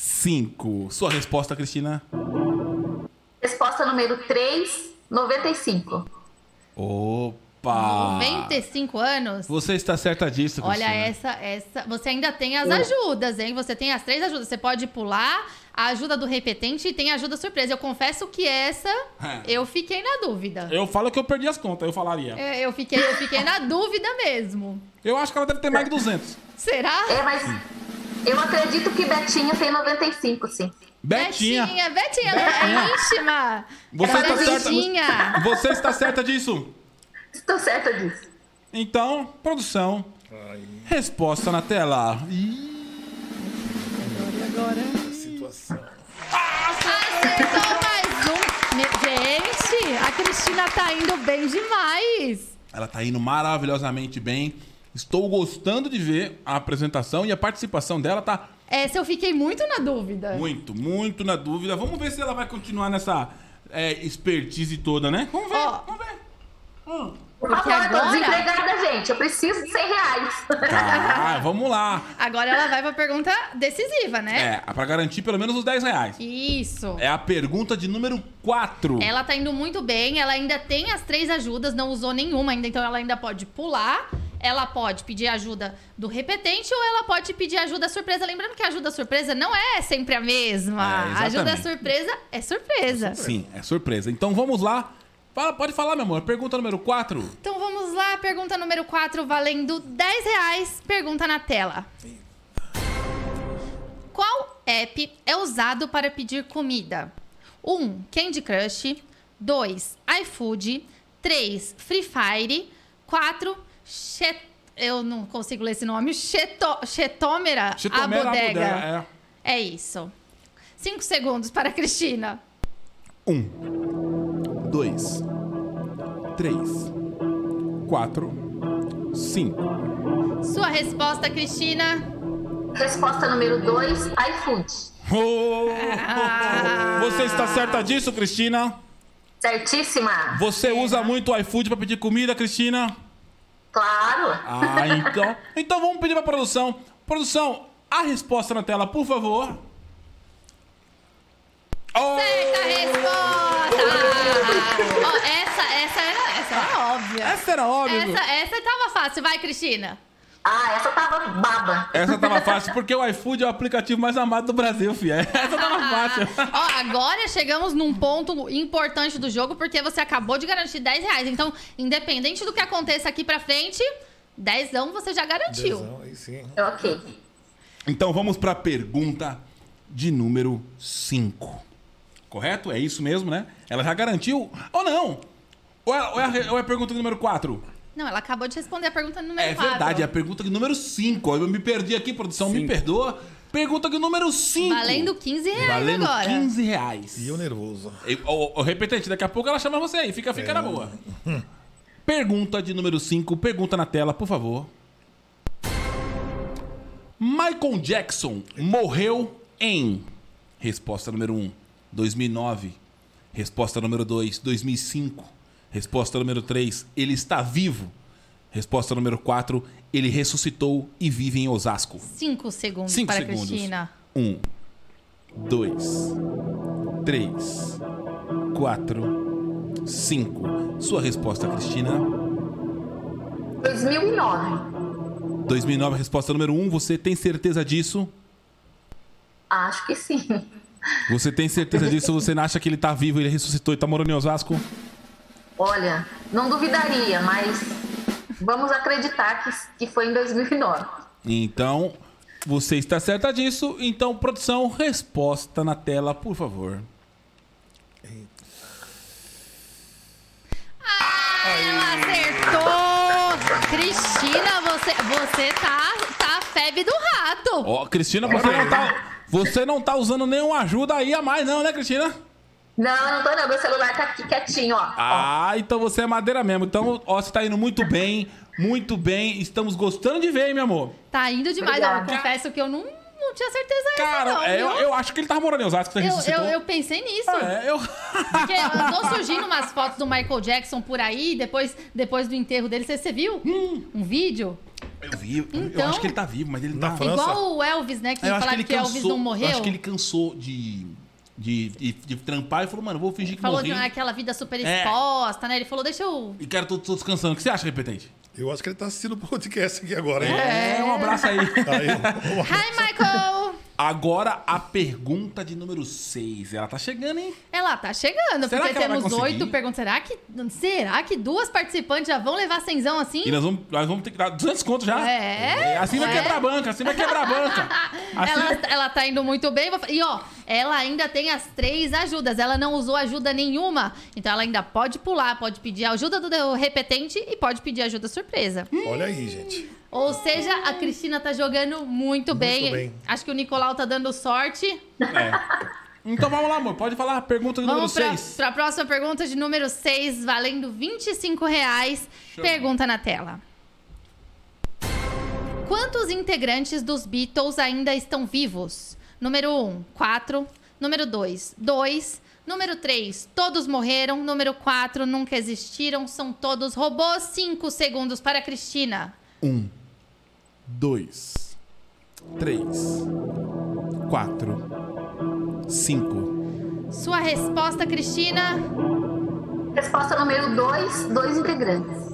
cinco. Sua resposta, Cristina? Resposta número 3, 95. Opa! 95 anos. Você está certa disso, Cristina. Olha, essa, essa. Você ainda tem as ajudas, hein? Você tem as três ajudas. Você pode pular a ajuda do repetente e tem a ajuda surpresa. Eu confesso que essa É. eu fiquei na dúvida. Eu falo que eu perdi as contas, eu falaria. É, Eu fiquei, eu fiquei na dúvida mesmo. Eu acho que ela deve ter mais de 200. Será? É, mas eu acredito que Betinha tem 95, sim. Betinha, Betinha, Betinha, ela é íntima. Você ela está é certa- Betinha. você está certa disso? Estou certa disso. Então, produção, resposta na tela. Ih, Situação. Acertou mais um. Gente, a Cristina tá indo bem demais. Ela tá indo maravilhosamente bem. Estou gostando de ver a apresentação e a participação dela tá Essa eu fiquei muito na dúvida. Muito, muito na dúvida. Vamos ver se ela vai continuar nessa é, expertise toda, né? Vamos ver, Ó. vamos ver. Por Porque eu tô agora- desempregada, gente. Eu preciso de 100 reais. Tá, vamos lá. Agora ela vai pra pergunta decisiva, né? É, pra garantir pelo menos os 10 reais. Isso. É a pergunta de número 4. Ela tá indo muito bem, ela ainda tem as três ajudas, não usou nenhuma ainda, então ela ainda pode pular. Ela pode pedir ajuda do repetente ou ela pode pedir ajuda surpresa. Lembrando que a ajuda surpresa não é sempre a mesma. É, ajuda surpresa é surpresa. Sim, é surpresa. Então vamos lá. Fala, pode falar, meu amor. Pergunta número 4. Então vamos lá, pergunta número 4, valendo 10 reais. Pergunta na tela. Qual app é usado para pedir comida? 1. Um, Candy Crush. 2. iFood. 3. Free Fire. 4. Chet... Eu não consigo ler esse nome. Cheto... Chetômera, a Chitomera bodega. Bodega, É isso. 5 segundos para a Cristina. É. Um, dois, três, quatro, cinco. Sua resposta, Cristina. Resposta número 2, iFood. Oh, Ah. Você está certa disso, Cristina? Certíssima. Você usa muito o iFood pra pedir comida, Cristina? Claro. Ah, então. Então vamos pedir pra produção. Produção, a resposta na tela, por favor. Oh! Certa resposta! Ó, essa, essa, era, essa era óbvia. Essa era óbvia. Essa, essa tava fácil. Vai, Cristina. Ah, essa tava baba. Essa tava fácil, porque o iFood é o aplicativo mais amado do Brasil, filha. Essa tava fácil. Ó, agora chegamos num ponto importante do jogo, porque você acabou de garantir 10 reais. Então, independente do que aconteça aqui pra frente, 10 você já garantiu. Dezão, aí sim. Ok. Então vamos pra pergunta de número 5. Correto? É isso mesmo, né? Ela já garantiu ou não? Ou é, ou é a, ou é a pergunta de número 4? Não, ela acabou de responder a pergunta número É 4. verdade, é a pergunta de número 5. Eu me perdi aqui, produção, me perdoa. Pergunta de número 5. Valendo 15 reais Valendo agora. 15 reais. E eu nervoso. Ô, repetente, daqui a pouco ela chama você aí. Fica, fica na boa. Pergunta de número 5. Pergunta na tela, por favor. Michael Jackson morreu em. Resposta número 1, 2009. Resposta número 2, 2005. Resposta número 3, ele está vivo. Resposta número 4, ele ressuscitou e vive em Osasco. 5 segundos 5 para segundos. Cristina. Um, dois, três, quatro, cinco. Sua resposta, Cristina. 2009. 2009, resposta número um. Você tem certeza disso? Acho que sim. Você tem certeza disso? Você não acha que ele tá vivo, ele ressuscitou e tá morando em Osasco? Olha, não duvidaria, mas vamos acreditar que, que foi em 2009. Então, você está certa disso. Então, produção, resposta na tela, por favor. Ela acertou! Cristina, você, você tá, tá a febre do rato. Ó, Cristina, você não, tá, você não tá usando nenhuma ajuda aí a mais, não, né, Cristina? Não, não tô não. Meu celular tá aqui quietinho, ó. ó. Ah, então você é madeira mesmo. Então, ó, você tá indo muito bem, muito bem. Estamos gostando de ver, hein, meu amor. Tá indo demais. ó, Eu confesso que eu não, não tinha certeza Cara, não. é, eu, viu? eu acho que ele tava morando em Osasco, você eu, eu, eu pensei nisso. É, eu... Porque andou surgindo umas fotos do Michael Jackson por aí, depois, depois do enterro dele. Você, você viu? Um vídeo? eu vi, eu- eu Então- acho que ele tá vivo, mas ele Na tá... França? Igual o Elvis, né? Que Eu que falaram que, Elvis cansou, não morreu. eu acho que ele cansou de, de, de, de trampar e falou, mano, vou fingir que Falou morri. de aquela vida super É. exposta, né? Ele falou, deixa eu... E quero todos, todos descansando. O que você acha, repetente? Eu acho que ele tá assistindo o podcast aqui agora, hein? É, um abraço aí. Hi, Michael! Agora, a pergunta de número 6. Ela tá chegando, hein? Ela tá chegando, Será porque temos oito perguntas. Será que, será que duas participantes já vão levar cenzão assim? E nós vamos, nós vamos ter que dar 200 contos já. É, Assim vai é. quebrar a banca, assim vai quebrar a banca. Assim... Ela, ela tá indo muito bem. E ó, ela ainda tem as três ajudas. Ela não usou ajuda nenhuma. Então ela ainda pode pular, pode pedir ajuda do repetente e pode pedir ajuda surpresa. olha aí, gente. Ou seja, a Cristina tá jogando muito, bem. bem. Acho que o Nicolau tá dando sorte. É. Então vamos lá, amor. Pode falar a pergunta de número Vamos pra, 6. pra próxima pergunta de número 6, valendo 25 reais. Pergunta na tela. Quantos integrantes dos Beatles ainda estão vivos? Número 1, 4. Número 2, 2. Número 3, todos morreram. Número 4, nunca existiram. São todos robôs. 5 segundos para a Cristina. Um, dois, três, quatro, cinco. Sua resposta, Cristina? Resposta número 2, dois integrantes.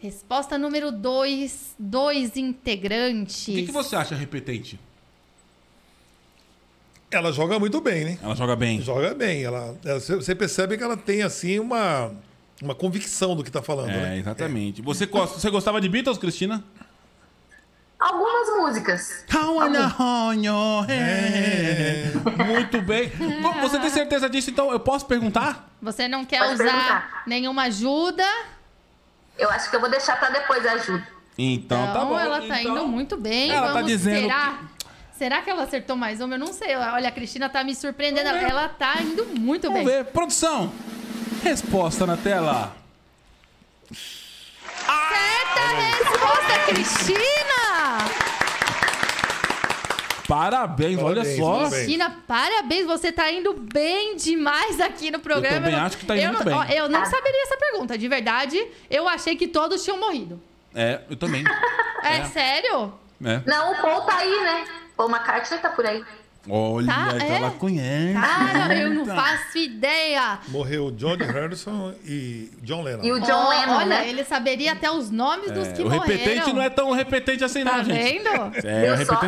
Resposta número 2, dois integrantes. O que, que você acha, repetente? Ela joga muito bem, né? Ela joga bem. Joga bem. Ela, ela- você- você percebe que ela tem, assim, uma, uma convicção do que tá falando, É, né? exatamente. Você, gosta, você gostava de Beatles, Cristina? Algumas músicas. É. Muito bem. Você tem certeza disso, então eu posso perguntar? Você não quer Pode usar perguntar. nenhuma ajuda? Eu acho que eu vou deixar pra depois a ajuda. Então, Então, tá bom. ela tá Então, indo muito bem. ela tá Vamos dizendo Será? Será que ela acertou mais uma? Eu não sei. Olha, a Cristina tá me surpreendendo. Vamos ver. Ela tá indo muito Vamos bem. ver. Produção. Resposta na tela. Certa resposta, Cristina! Parabéns, olha Parabéns, só. parabéns. Cristina, parabéns. Você tá indo bem demais aqui no programa. também não- acho que tá indo eu não- bem. ó, eu não saberia essa pergunta, de verdade. Eu achei que todos tinham morrido. É, eu também. É, É. sério? É. Não, o Paul tá aí, né? Paul McCartney tá por aí. Olha, Tá, então é? ela conhece. Cara, eu não faço ideia. Morreu George Harrison e John Lennon. E o John Ó, Lennon, olha, né? ele saberia até os nomes dos que o morreram. repetente não é tão repetente assim, Tá não, gente. vendo? É, o só?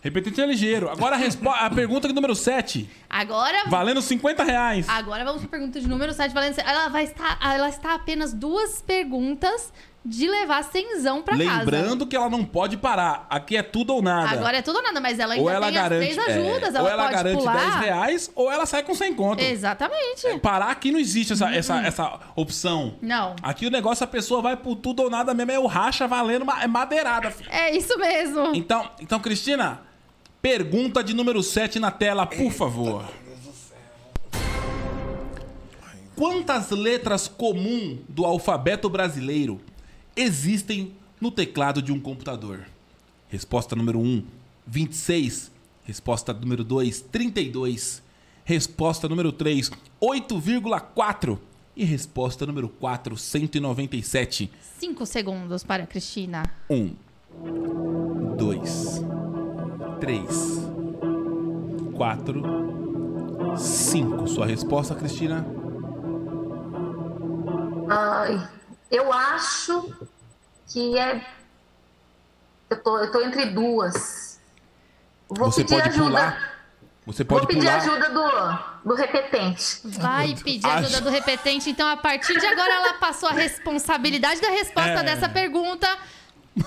Repetente, é ligeiro. Agora a, respo- a pergunta número 7, Agora, valendo 50 reais. agora vamos para a pergunta de número 7, valendo. Ela vai estar, ela está apenas duas perguntas de levar cenzão pra casa. Lembrando que ela não pode parar. Aqui é tudo ou nada. Agora é tudo ou nada, mas ela ainda ou ela tem garante, as três ajudas. é, ela ou ela garante pular. 10 reais, ou ela sai com 100 conto. Exatamente. Parar aqui não existe essa, essa, essa opção. Não. Aqui o negócio, a pessoa vai por tudo ou nada mesmo, é o racha valendo, é madeirada. filho. É isso mesmo. Então, então, Cristina, pergunta de número 7 na tela, por favor. Quantas letras comum do alfabeto brasileiro existem no teclado de um computador? Resposta número 1, 26. Resposta número 2, 32. Resposta número 3, 8,4. E resposta número 4, 197. Cinco segundos para a Cristina. Um, dois, três, quatro, cinco. Sua resposta, Cristina? Ai, eu acho que é. Eu tô, eu tô entre duas. Vou Você pedir pode ajuda. pular? Você Vou pode pedir pular. ajuda do, do repetente. Vai pedir ajuda Acho- do repetente. Então, a partir de agora, ela passou a responsabilidade da resposta É. dessa pergunta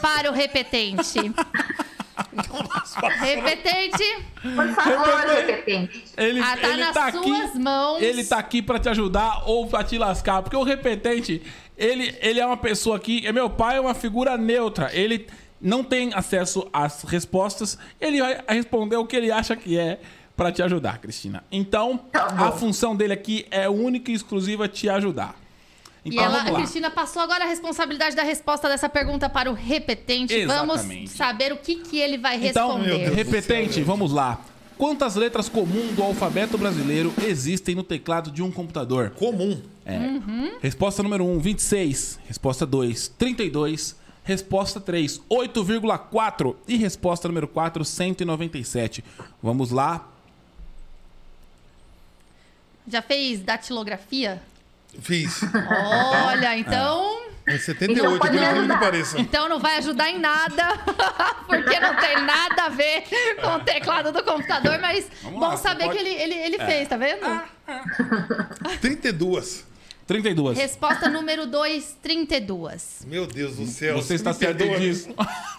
para o repetente. repetente, Por favor, repetente. Ele, Ah, tá ele nas tá aqui. suas mãos. Ele tá aqui pra te ajudar ou pra te lascar. Porque o repetente, ele, ele é uma pessoa que. É meu pai, é uma figura neutra. Ele não tem acesso às respostas. Ele vai responder o que ele acha que é pra te ajudar, Cristina. Então, Tá a função dele aqui é única e exclusiva te ajudar. E Então, ela, vamos a. Cristina passou agora a responsabilidade da resposta dessa pergunta para o repetente. Exatamente. Vamos saber o que, que ele vai Então, responder. Deus do repetente, céu, vamos lá. Quantas letras comuns do alfabeto brasileiro existem no teclado de um computador? Comum. É. Resposta número 1, 26. Resposta 2, 32. Resposta 3, 8,4. E resposta número 4, 197. Vamos lá. Já fez datilografia? Fiz. Olha, então. Em Então 78, pode por me incrível que ajudar. pareça. Então não vai ajudar em nada, porque não tem nada a ver com o teclado do computador, mas Vamos bom lá, saber pode- que ele, ele, ele fez, tá vendo? 32. 32. Resposta número 2, 32. Meu Deus do céu. Você está certo disso.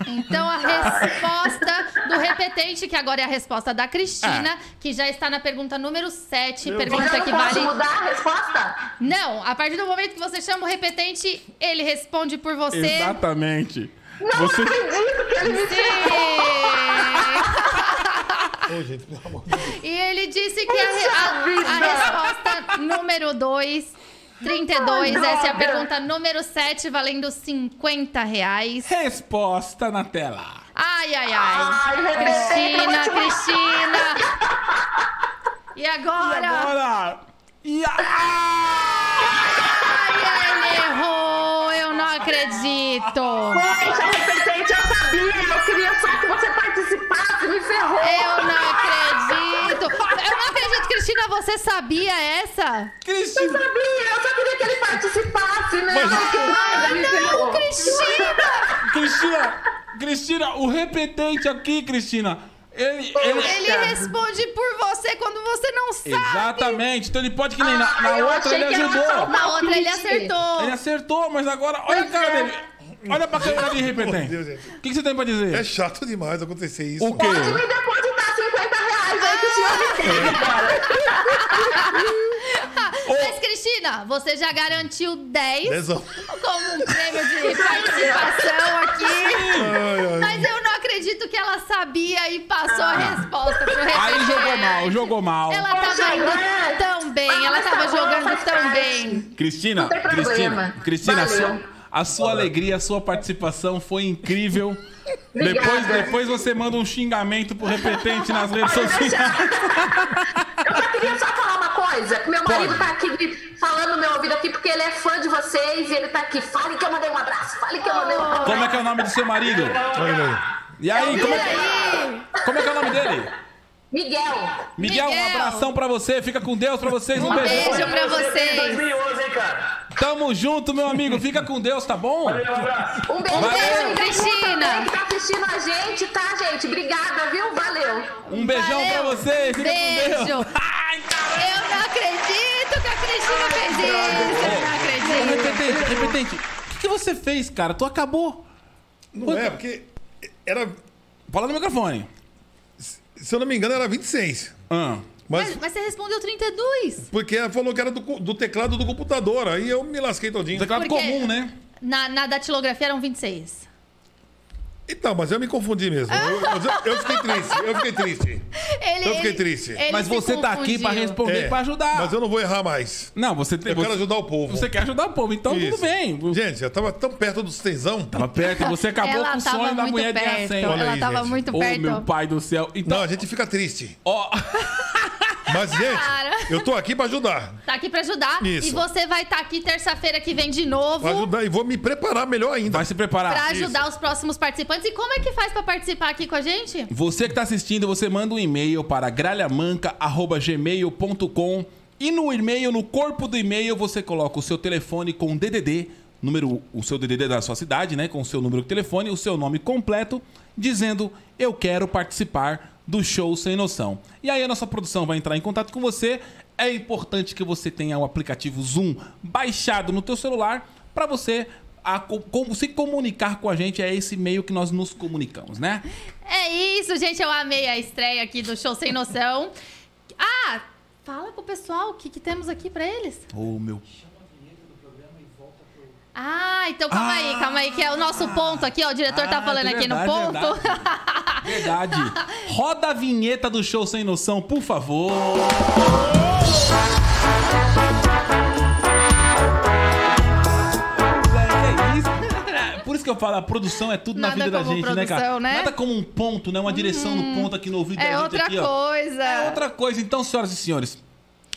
Então a resposta do repetente, que agora é a resposta da Cristina, que já está na pergunta número 7, Eu pergunta que vale. mudar a resposta? Não, a partir do momento que você chama o repetente, ele responde por você. Exatamente. Não Você... acredito que ele me Sim. Ô, gente, pelo amor de Deus. E ele disse que a, re- a- a resposta número 2, 32, Ai, essa é a pergunta número 7, valendo 50 reais. Resposta na tela. Ai, ai, ai. Ai, Cristina, Cristina. E E agora? agora? E a... Ai, ele errou. Eu não acredito. Poxa, repetente, eu sabia. Eu queria só que você participasse. Me ferrou. Eu não acredito. Eu não acredito, Cristina. Você sabia essa? Eu Cristina... sabia. Eu só queria que ele participasse, né? Mas- me ferrou. Cristina! Cristina, Cristina, o repetente aqui, Cristina, ele, ele, Ele responde por você quando você não sabe. exatamente. Então ele pode que nem na, na Ah, eu outra ele ajudou. Na outra ele acertou. Ele acertou, mas agora olha a cara é. dele. Olha pra câmera de repetente. O que, que você tem pra dizer? É chato demais acontecer isso. O quê? Pode me 50 reais aí que o senhor me tem, cara. Mas, Cristina, você já garantiu 10 Dezão. como um prêmio de participação aqui. Ai, ai. Mas eu não acredito que ela sabia e passou a resposta pro Aí jogou mal, jogou mal. Ela tava indo tão bem, ela tava jogando tão bem. Cristina, Não tem problema. Cristina, Cristina, a sua, a sua alegria, a sua participação foi incrível. Depois, depois você manda um xingamento pro repetente nas redes sociais. Eu só queria só falar uma coisa, que meu marido Pode. tá aqui falando no meu ouvido aqui porque ele é fã de vocês e ele tá aqui. Fale que eu mandei um abraço, fale que eu mandei um abraço. Como é que é o nome do seu marido? E aí, como é, que, aí? como é que é o nome dele? Miguel. Miguel, um abração pra você. Fica com Deus pra vocês. Um, Um beijão. beijo pra Você vocês. em 2011, hein, cara? Tamo junto, meu amigo. Fica com Deus, tá bom? Valeu, um abraço. Um beijo, Valeu. beijo, Cristina. Que tá assistindo a gente, tá, gente? Obrigada, viu? Valeu. Um beijão Valeu. pra vocês. Fica Beijo. com Deus. Ai, caramba. Eu não acredito que a Cristina fez isso. Eu não acredito. repetente, repetente. O que, que você fez, cara? Tu acabou. Não é, porque era, Fala no microfone. Se eu não me engano, era 26. Ah. Mas, Mas, mas você respondeu 32. porque ela falou que era do, do teclado do computador. Aí eu me lasquei todinho. Teclado Porque- comum, né? Na, na datilografia eram 26. Então, mas eu me confundi mesmo. Eu, eu- eu fiquei triste, eu fiquei triste. Ele, Eu fiquei ele- triste. ele Mas se você tá aqui pra confundiu. responder, É, pra ajudar. Mas eu não vou errar mais. Não, você tem. Eu você, quero ajudar o povo. Você quer ajudar o povo, então Isso. tudo bem. Gente, eu tava tão perto dos tesão. Tava perto, você acabou Ela com o tava sonho da muito mulher de perto. 100. Olha Ela aí, tava gente. muito Ô, perto. meu pai do céu. Então, Não, a gente fica triste. ó. Mas, gente, eu tô aqui pra ajudar. Tá aqui pra ajudar. Isso. E você vai estar aqui terça-feira que vem de novo. Pra ajudar e vou me preparar melhor ainda. Vai se preparar. Pra ajudar os próximos participantes. E como é que faz pra participar aqui com a gente? Você que tá assistindo, você manda um e-mail para gralhamanca.gmail.com e no e-mail, no corpo do e-mail, você coloca o seu telefone com DDD, número, o seu DDD da sua cidade, né, com o seu número de telefone, o seu nome completo, dizendo eu quero participar do show Sem Noção. E aí a nossa produção vai entrar em contato com você. É importante que você tenha o aplicativo Zoom baixado no teu celular para você a co- como se comunicar com a gente. É esse meio que nós nos comunicamos, né? É isso, gente. Eu amei a estreia aqui do Show Sem Noção. Ah, fala pro pessoal o que, que temos aqui pra eles. Ô, meu Ah, então calma aí, calma aí, que é o nosso ponto aqui, ó. O diretor tá Ah, falando aqui no verdade, ponto. Verdade. Roda a vinheta do show sem noção, por favor. É. Por isso que eu falo, a produção é tudo na Nada vida da gente, né, cara? produção, né? Nada como um ponto, né? Uma direção no ponto aqui no ouvido da É gente outra aqui, ó. coisa. É outra coisa. Então, senhoras e senhores,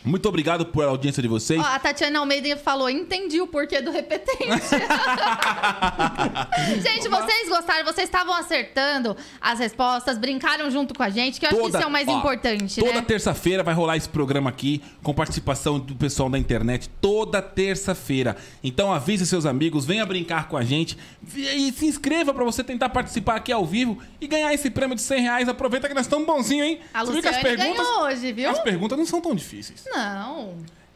muito obrigado por a audiência de vocês. Ó, a Tatiana Almeida falou, entendi o porquê do repetente. gente, vocês gostaram, vocês estavam acertando as respostas, brincaram junto com a gente, que eu acho que isso é o mais ó, importante, Toda né? terça-feira vai rolar esse programa aqui com participação do pessoal da internet. Toda terça-feira. Então avise seus amigos, venha brincar com a gente e se inscreva pra você tentar participar aqui ao vivo e ganhar esse prêmio de 100 reais. Aproveita que nós estamos bonzinhos, hein? A Luciane ganhou hoje, viu? As perguntas não são tão difíceis. Não.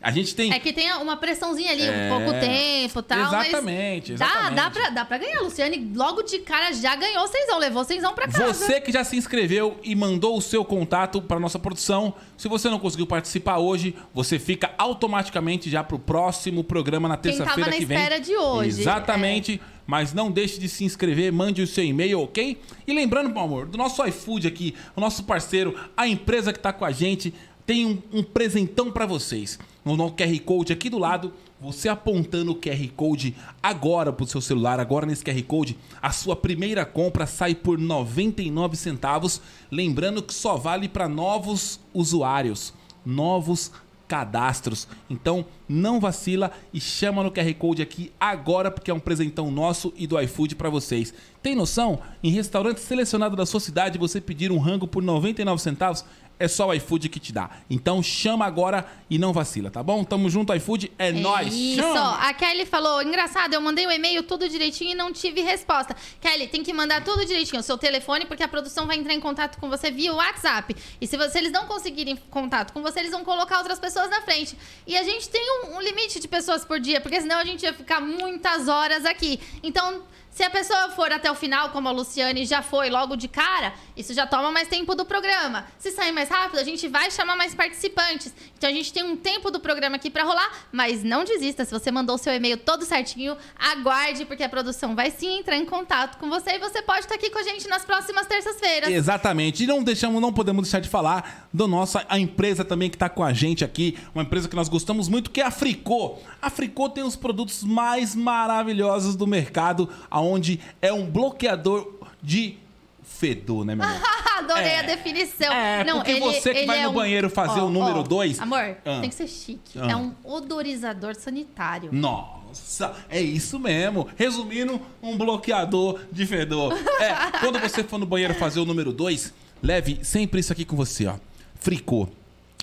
A gente tem. É que tem uma pressãozinha ali, É. um pouco tempo e tal. Exatamente, mas Dá, exatamente. dá, pra, dá pra ganhar. Luciane, logo de cara, já ganhou seisão. Levou seisão pra casa. Você que já se inscreveu e mandou o seu contato para nossa produção, se você não conseguiu participar hoje, você fica automaticamente já pro próximo programa na Quem tava terça-feira na que vem. espera de hoje, é. Exatamente. Mas não deixe de se inscrever, mande o seu e-mail, ok? E lembrando, meu amor, do nosso iFood aqui, o nosso parceiro, a empresa que tá com a gente, tem um, um presentão para vocês. No nosso QR Code aqui do lado, você apontando o QR Code agora pro seu celular, agora nesse QR Code, a sua primeira compra sai por 99 centavos. Lembrando que só vale para novos usuários, novos cadastros. Então, não vacila e chama no QR Code aqui agora, porque é um presentão nosso e do iFood para vocês. Tem noção? Em restaurante selecionado da sua cidade, você pedir um rango por 99 centavos, é só o iFood que te dá. Então, chama agora e não vacila, tá bom? Tamo junto, iFood, é, nóis. Isso, Chama! a Kelly falou, engraçado, eu mandei o e-mail tudo direitinho e não tive resposta. Kelly, tem que mandar tudo direitinho, o seu telefone, porque a produção vai entrar em contato com você via WhatsApp. E se, você, se eles não conseguirem contato com você, eles vão colocar outras pessoas na frente. E a gente tem um, um limite de pessoas por dia, porque senão a gente ia ficar muitas horas aqui. Então... Se a pessoa for até o final, como a Luciane já foi logo de cara, isso já toma mais tempo do programa. Se sair mais rápido, a gente vai chamar mais participantes. Então a gente tem um tempo do programa aqui pra rolar, mas não desista. Se você mandou o seu e-mail todo certinho, aguarde, porque a produção vai sim entrar em contato com você e você pode estar aqui com a gente nas próximas terças-feiras. Exatamente. E não deixamos, não podemos deixar de falar da nossa a empresa também que está com a gente aqui, uma empresa que nós gostamos muito, que é a Fricô. A Fricô tem os produtos mais maravilhosos do mercado, aonde é um bloqueador de fedor, né, meu amor? Adorei É. a definição. É, porque você que vai no um- banheiro fazer Ó, o número ó, dois- Amor, Ah. tem que ser chique. Ah. É um odorizador sanitário. Nossa, é isso mesmo. Resumindo, um bloqueador de fedor. É, quando você for no banheiro fazer o número 2, leve sempre isso aqui com você, ó. Fricô.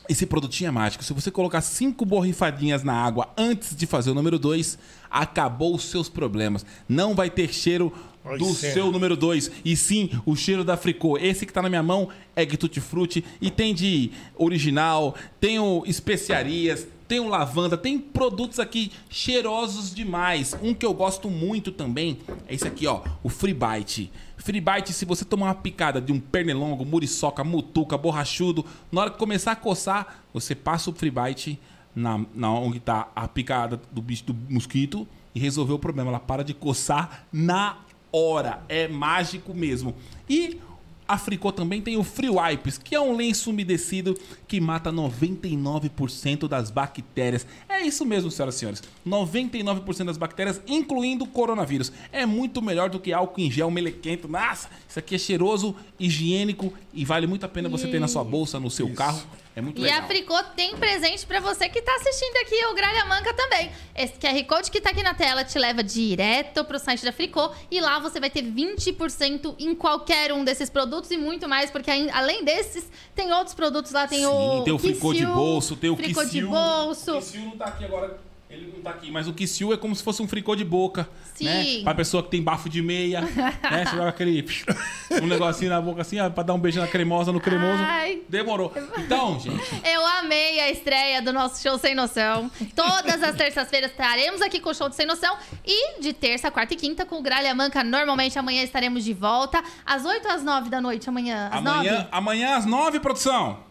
Esse produtinho é mágico. Se você colocar cinco borrifadinhas na água antes de fazer o número 2, acabou os seus problemas. Não vai ter cheiro Ai, do sério? seu número 2. E sim, o cheiro da Fricô. Esse que tá na minha mão é Tutti Frutti. E tem de original, tem o especiarias, tem o lavanda, tem produtos aqui cheirosos demais. Um que eu gosto muito também é esse aqui, ó, o Free Bite. Free Bite, se você tomar uma picada de um pernilongo, muriçoca, mutuca, borrachudo, na hora que começar a coçar, você passa o Free Bite na, na onde tá a picada do bicho do mosquito e resolveu o problema. Ela para de coçar na hora. É mágico mesmo. E a Fricô também tem o Free Wipes, que é um lenço umedecido que mata 99% das bactérias. É isso mesmo, senhoras e senhores. 99% das bactérias, incluindo o coronavírus. É muito melhor do que álcool em gel melequento. Nossa, isso aqui é cheiroso, higiênico e vale muito a pena você ter na sua bolsa, no seu carro. É muito E legal. a Fricô tem presente pra você que tá assistindo aqui o Gralha Manca também. Esse QR Code que tá aqui na tela te leva direto pro site da Fricô e lá você vai ter 20% em qualquer um desses produtos e muito mais, porque além desses, tem outros produtos lá, tem Sim, o tem o fricô de bolso, tem o fricô de bolso. O Kissiu não tá aqui agora, ele não tá aqui, mas o Kissiu é como se fosse um fricô de boca, Sim. né? Pra pessoa que tem bafo de meia, né? Você joga aquele um negocinho na boca assim, ó, pra dar um beijo na cremosa, no cremoso. Ai. Demorou. Então, gente, Eu amei a estreia do nosso show Sem Noção. Todas as terças-feiras estaremos aqui com o show de Sem Noção. E de terça, quarta e quinta com o Gralha Manca. Normalmente amanhã estaremos de volta. Às 8 às 9 da noite, amanhã. Às amanhã, 9. amanhã às nove, produção.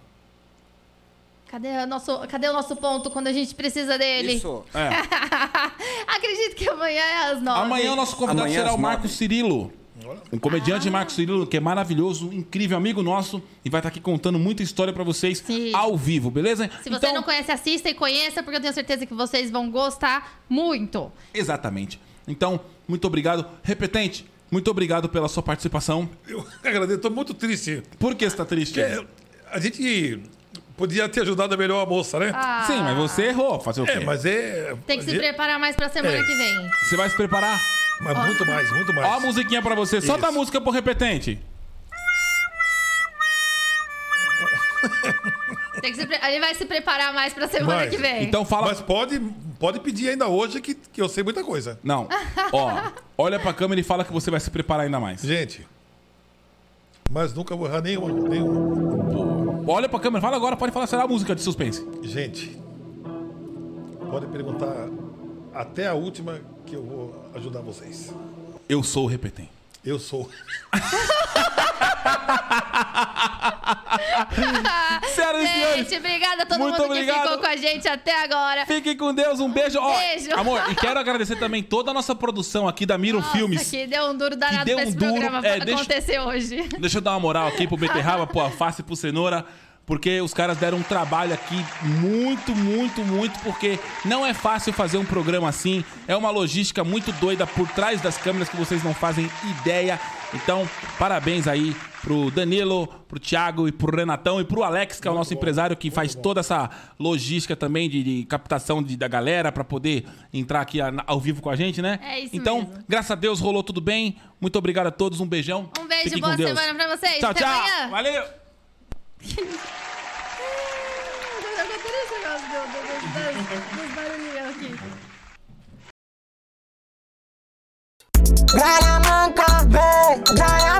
Cadê o, nosso, cadê o nosso ponto quando a gente precisa dele? Isso. É. Acredito que amanhã é às 9. Amanhã o nosso convidado Amanhã será às o Marco nove. Cirilo. Um comediante Marco Cirilo, que é maravilhoso, incrível amigo nosso, e vai estar aqui contando muita história pra vocês Sim. ao vivo, beleza? Se você não conhece, assista e conheça, porque eu tenho certeza que vocês vão gostar muito. Exatamente. Então, muito obrigado. Repetente, muito obrigado pela sua participação. Eu agradeço, tô muito triste. Por que você tá triste? É, a gente podia ter ajudado melhor a moça, né? Sim, mas você errou. Fazer o quê? É, mas é. Tem que se é- preparar mais pra semana É. que vem. Você vai se preparar? Mas muito mais, muito mais. Ó a musiquinha pra você. Solta a Isso. música pro repetente. Tem que se pre- Ele vai se preparar mais pra semana Vai. que vem. Então fala... Mas pode, pode pedir ainda hoje que, que eu sei muita coisa. Não. Ó, olha pra câmera e fala que você vai se preparar ainda mais. Gente. Mas nunca vou errar nenhuma. nenhuma. Olha pra câmera. Fala agora. Pode falar. Será a música de suspense. Gente. Pode perguntar até a última que eu vou ajudar vocês. Eu sou o repetente. Eu sou. Senhoras e senhores, Gente, obrigada a todo Muito mundo obrigado. que ficou com a gente até agora. fiquem com Deus. Um beijo. Ó, Beijo. Amor, e quero agradecer também toda a nossa produção aqui da Miro Nossa, Filmes. que deu um duro danado deu pra um esse duro, programa é, deixa- acontecer hoje. Deixa eu dar uma moral aqui pro Beterraba, pro Alface e pro Cenoura. Porque os caras deram um trabalho aqui muito, muito, muito. Porque não é fácil fazer um programa assim. É uma logística muito doida por trás das câmeras que vocês não fazem ideia. Então, parabéns aí pro Danilo, pro Thiago e pro Renatão e pro Alex, que é o nosso empresário que faz toda essa logística também de, de captação de- da galera pra poder entrar aqui a- ao vivo com a gente, né? É isso Então, mesmo. graças a Deus rolou tudo bem. Muito obrigado a todos. Um beijão. Um beijo, Fiquem boa com Deus. semana pra vocês. Tchau, Até tchau. amanhã. Valeu. Grallamanca, ve, Grallamanca.